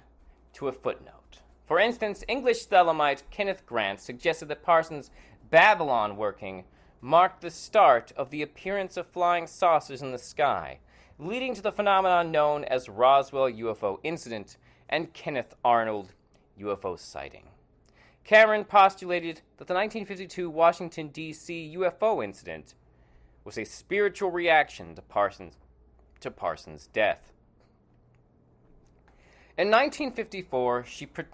to a footnote. For instance, English Thelemite Kenneth Grant suggested that Parsons' Babylon working marked the start of the appearance of flying saucers in the sky, leading to the phenomenon known as Roswell UFO incident and Kenneth Arnold UFO sighting. Cameron postulated that the 1952 Washington, D.C. UFO incident was a spiritual reaction to Parsons, to Parsons' death. In 1954, she, per-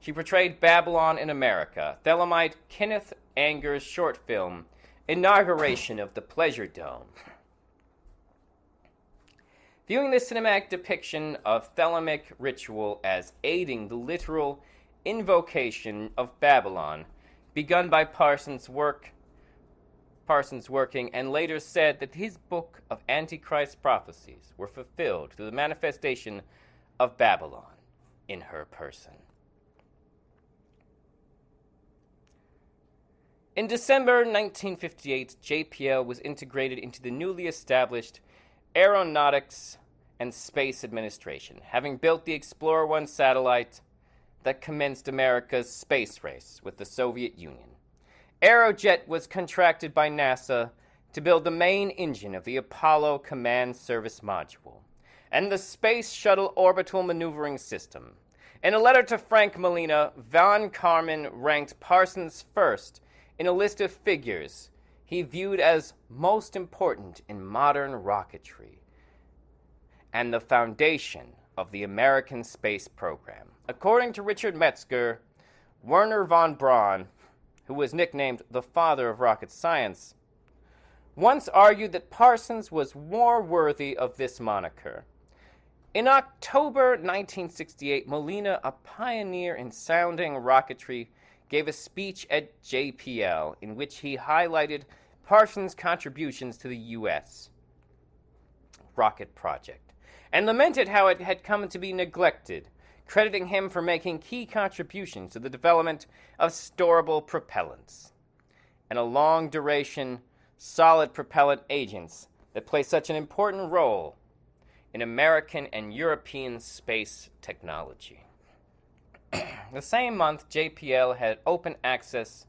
she portrayed Babylon in America, Thelemite Kenneth Anger's short film, Inauguration of the Pleasure Dome. Viewing this cinematic depiction of Thelemic ritual as aiding the literal invocation of Babylon, begun by Parsons' work, Parsons working, and later said that his book of Antichrist prophecies were fulfilled through the manifestation of Babylon in her person. In December 1958, JPL was integrated into the newly established Aeronautics and Space Administration, having built the Explorer 1 satellite that commenced America's space race with the Soviet Union. Aerojet was contracted by NASA to build the main engine of the Apollo Command Service Module and the Space Shuttle Orbital Maneuvering System. In a letter to Frank Malina, Von Karman ranked Parsons first in a list of figures he viewed as most important in modern rocketry and the foundation of the American space program. According to Richard Metzger, Wernher von Braun, who was nicknamed the father of rocket science, once argued that Parsons was more worthy of this moniker. In October 1968, Malina, a pioneer in sounding rocketry, gave a speech at JPL in which he highlighted Parsons' contributions to the U.S. rocket project and lamented how it had come to be neglected, crediting him for making key contributions to the development of storable propellants and a long duration solid propellant agents that play such an important role in American and European space technology. *clears throat* the same month, JPL had open access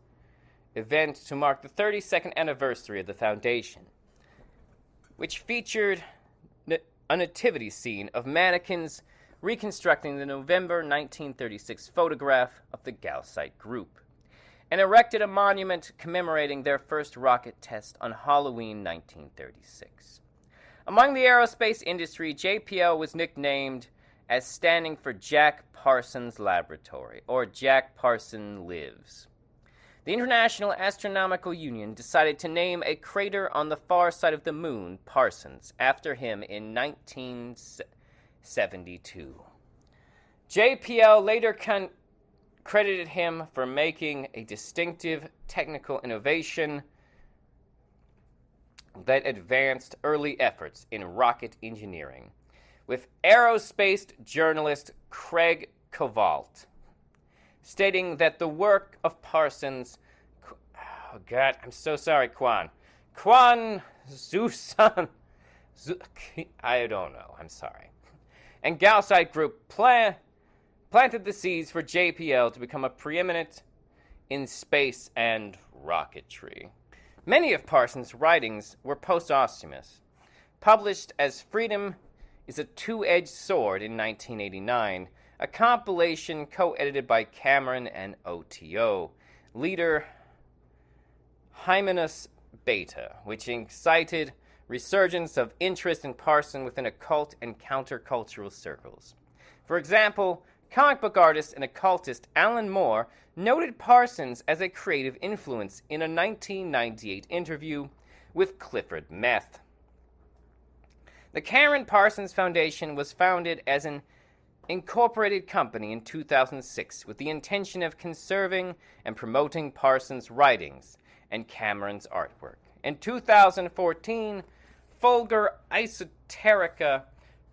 event to mark the 32nd anniversary of the foundation, which featured a nativity scene of mannequins reconstructing the November 1936 photograph of the GALCIT group, and erected a monument commemorating their first rocket test on Halloween 1936. Among the aerospace industry, JPL was nicknamed as standing for Jack Parsons Laboratory, or Jack Parson Lives. The International Astronomical Union decided to name a crater on the far side of the moon Parsons after him in 1972. JPL later con- credited him for making a distinctive technical innovation that advanced early efforts in rocket engineering, with aerospace journalist Craig Covault stating that the work of Parsons. Oh, God, I'm so sorry, Quan. Quan Zusan. I don't know. I'm sorry. And GALCIT Group plan, planted the seeds for JPL to become a preeminent in space and rocketry. Many of Parsons' writings were post posthumous. Published as Freedom is a Two Edged Sword in 1989, a compilation co edited by Cameron and OTO. Leader Hymenaeus Beta, which incited resurgence of interest in Parson within occult and countercultural circles. For example, comic book artist and occultist Alan Moore noted Parsons as a creative influence in a 1998 interview with Clifford Meth. The Cameron Parsons Foundation was founded as an incorporated company in 2006 with the intention of conserving and promoting Parsons' writings and Cameron's artwork. In 2014, Fulgur Esoterica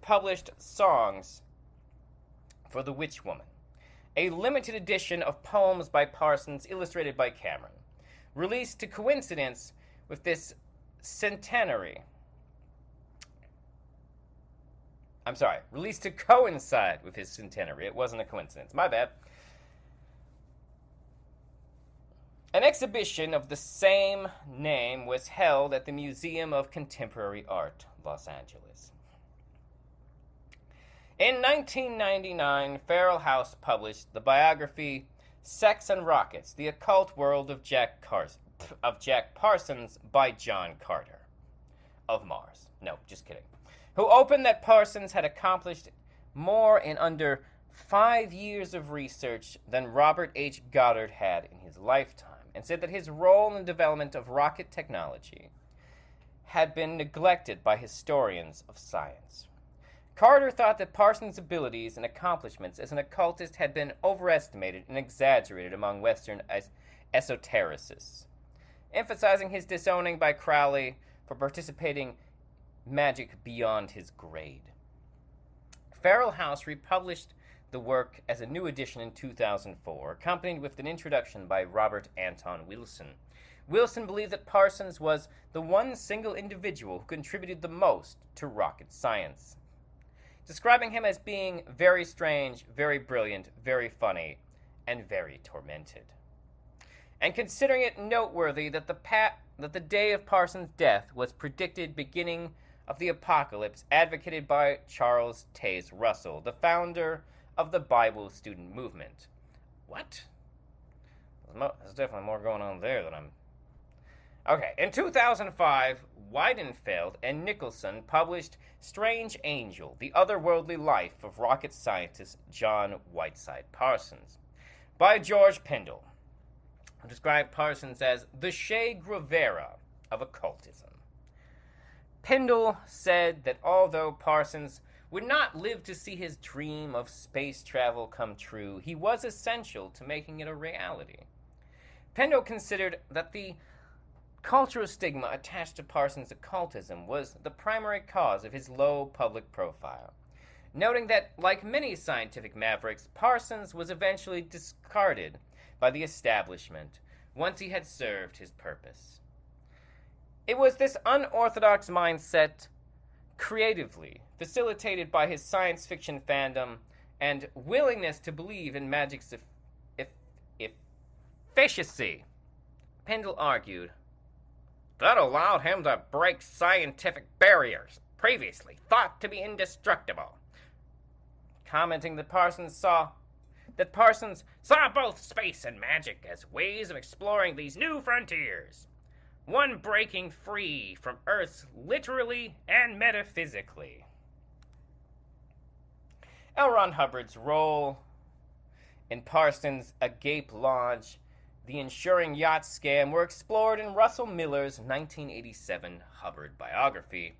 published Songs for the Witch Woman, a limited edition of poems by Parsons illustrated by Cameron, released to coincidence with this centenary. I'm sorry, released to coincide with his centenary. It wasn't a coincidence. My bad. An exhibition of the same name was held at the Museum of Contemporary Art, Los Angeles. In 1999, Feral House published the biography Sex and Rockets: The Occult World of Jack of Jack Parsons by John Carter of Mars. No, just kidding. Who opened that Parsons had accomplished more in under 5 years of research than Robert H. Goddard had in his lifetime and said that his role in the development of rocket technology had been neglected by historians of science. Carter thought that Parsons' abilities and accomplishments as an occultist had been overestimated and exaggerated among Western es- esotericists, emphasizing his disowning by Crowley for participating magic beyond his grade. Feral House republished the work as a new edition in 2004, accompanied with an introduction by Robert Anton Wilson. Wilson believed that Parsons was the one single individual who contributed the most to rocket science, describing him as being very strange, very brilliant, very funny, and very tormented. And considering it noteworthy that the pa- that the day of Parsons' death was predicted beginning of the apocalypse advocated by Charles Taze Russell, the founder of the Bible student movement. What? There's, mo- there's definitely more going on there than I'm. Okay, in 2005, Weidenfeld and Nicolson published Strange Angel The Otherworldly Life of Rocket Scientist John Whiteside Parsons by George Pendle, who described Parsons as the Che Guevara of occultism. Pendle said that although Parsons would not live to see his dream of space travel come true, he was essential to making it a reality. Pendle considered that the cultural stigma attached to Parsons' occultism was the primary cause of his low public profile, noting that, like many scientific mavericks, Parsons was eventually discarded by the establishment once he had served his purpose. It was this unorthodox mindset, creatively facilitated by his science fiction fandom and willingness to believe in magic's eff- eff- efficacy. Pendle argued that allowed him to break scientific barriers previously thought to be indestructible. Commenting that Parsons saw that Parsons saw both space and magic as ways of exploring these new frontiers, one breaking free from Earth's literally and metaphysically. L. Ron Hubbard's role in Parsons' Agape Launch, the insuring yacht scam were explored in Russell Miller's 1987 Hubbard biography,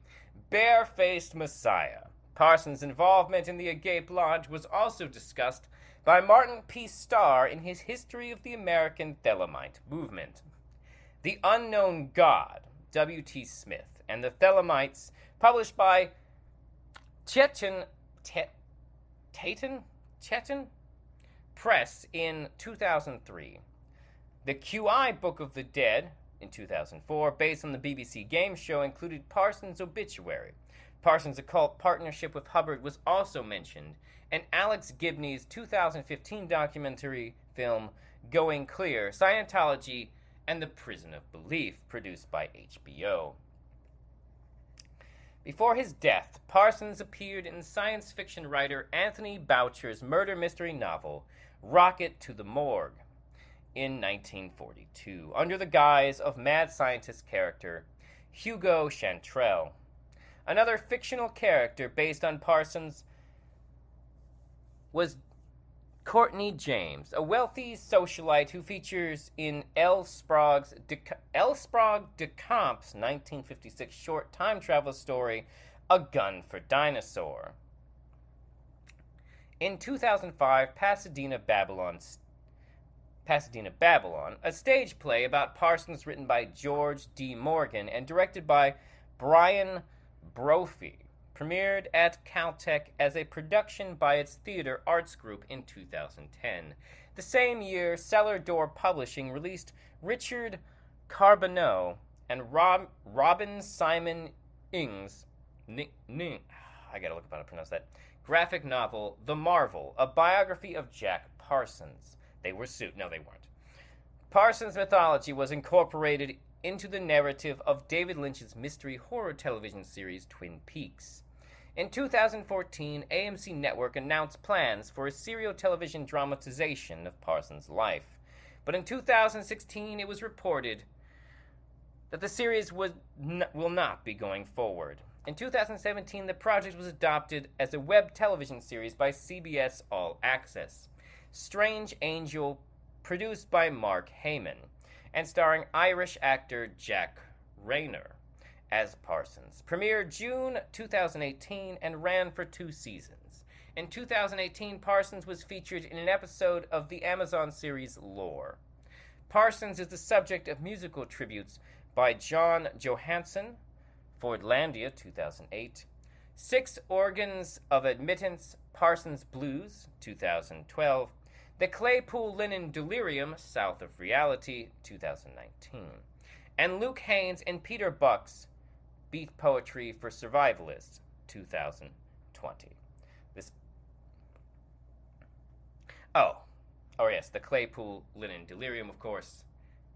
Barefaced Messiah. Parsons' involvement in the Agape Launch was also discussed by Martin P. Starr in his History of the American Thelemite Movement. The Unknown God, W.T. Smith, and the Thelemites, published by Chechen, Te-? Chetan? Press in 2003. The QI Book of the Dead in 2004, based on the BBC game show, included Parsons' obituary. Parsons' occult partnership with Hubbard was also mentioned, and Alex Gibney's 2015 documentary film Going Clear Scientology and the Prison of Belief, produced by HBO. Before his death, Parsons appeared in science fiction writer Anthony Boucher's murder mystery novel, Rocket to the Morgue, in 1942, under the guise of mad scientist character Hugo Chantrelle. Another fictional character based on Parsons was Courtney James, a wealthy socialite who features in L. Sprague's de, L. Sprague de Camp's 1956 short time travel story, A Gun for Dinosaur. In 2005, Pasadena, Babylon, Pasadena, Babylon, a stage play about Parsons written by George D. Morgan and directed by Brian Brophy, premiered at Caltech as a production by its theater arts group in 2010. The same year, Cellar Door Publishing released Richard Carbonneau and Rob, Robin Simon Ing's Ning, Ning, I gotta look up how to pronounce that graphic novel, The Marvel, a biography of Jack Parsons. They were sued. No, they weren't. Parsons' mythology was incorporated into the narrative of David Lynch's mystery horror television series Twin Peaks. In 2014, AMC Network announced plans for a serial television dramatization of Parsons' life. But in 2016, it was reported that the series would n- will not be going forward. In 2017, the project was adopted as a web television series by CBS All Access. Strange Angel, produced by Mark Heyman, and starring Irish actor Jack Reynor as Parsons. Premiered June 2018 and ran for two seasons. In 2018, Parsons was featured in an episode of the Amazon series Lore. Parsons is the subject of musical tributes by John Johansson, Fordlandia 2008, Six Organs of Admittance, Parsons Blues 2012, The Claypool Lennon Delirium, South of Reality 2019, and Luke Haines and Peter Buck's Beat Poetry for Survivalists 2020. This Oh, oh yes, the Claypool Lennon Delirium, of course,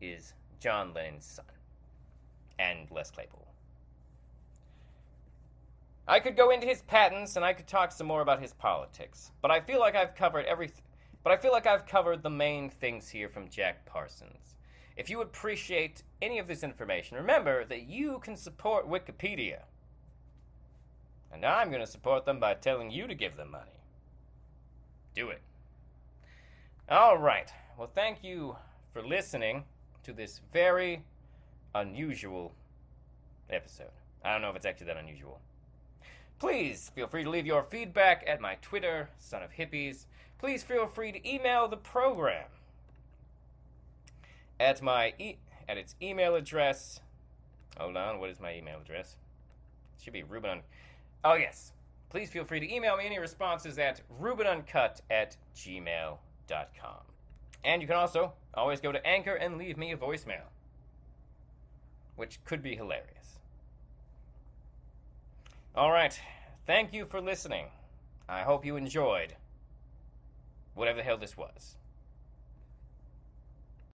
is John Lennon's son and Les Claypool. I could go into his patents and I could talk some more about his politics, but I feel like I've covered everything. But I feel like I've covered the main things here from Jack Parsons. If you appreciate any of this information, remember that you can support Wikipedia. And I'm going to support them by telling you to give them money. Do it. All right. Well, thank you for listening to this very unusual episode. I don't know if it's actually that unusual. Please feel free to leave your feedback at my Twitter, Son of Hippies. Please feel free to email the program at my e- at its email address. Hold on, what is my email address? It should be Ruben. Oh yes. Please feel free to email me any responses at rubenuncut at gmail.com. And you can also always go to Anchor and leave me a voicemail, which could be hilarious. All right. Thank you for listening. I hope you enjoyed whatever the hell this was.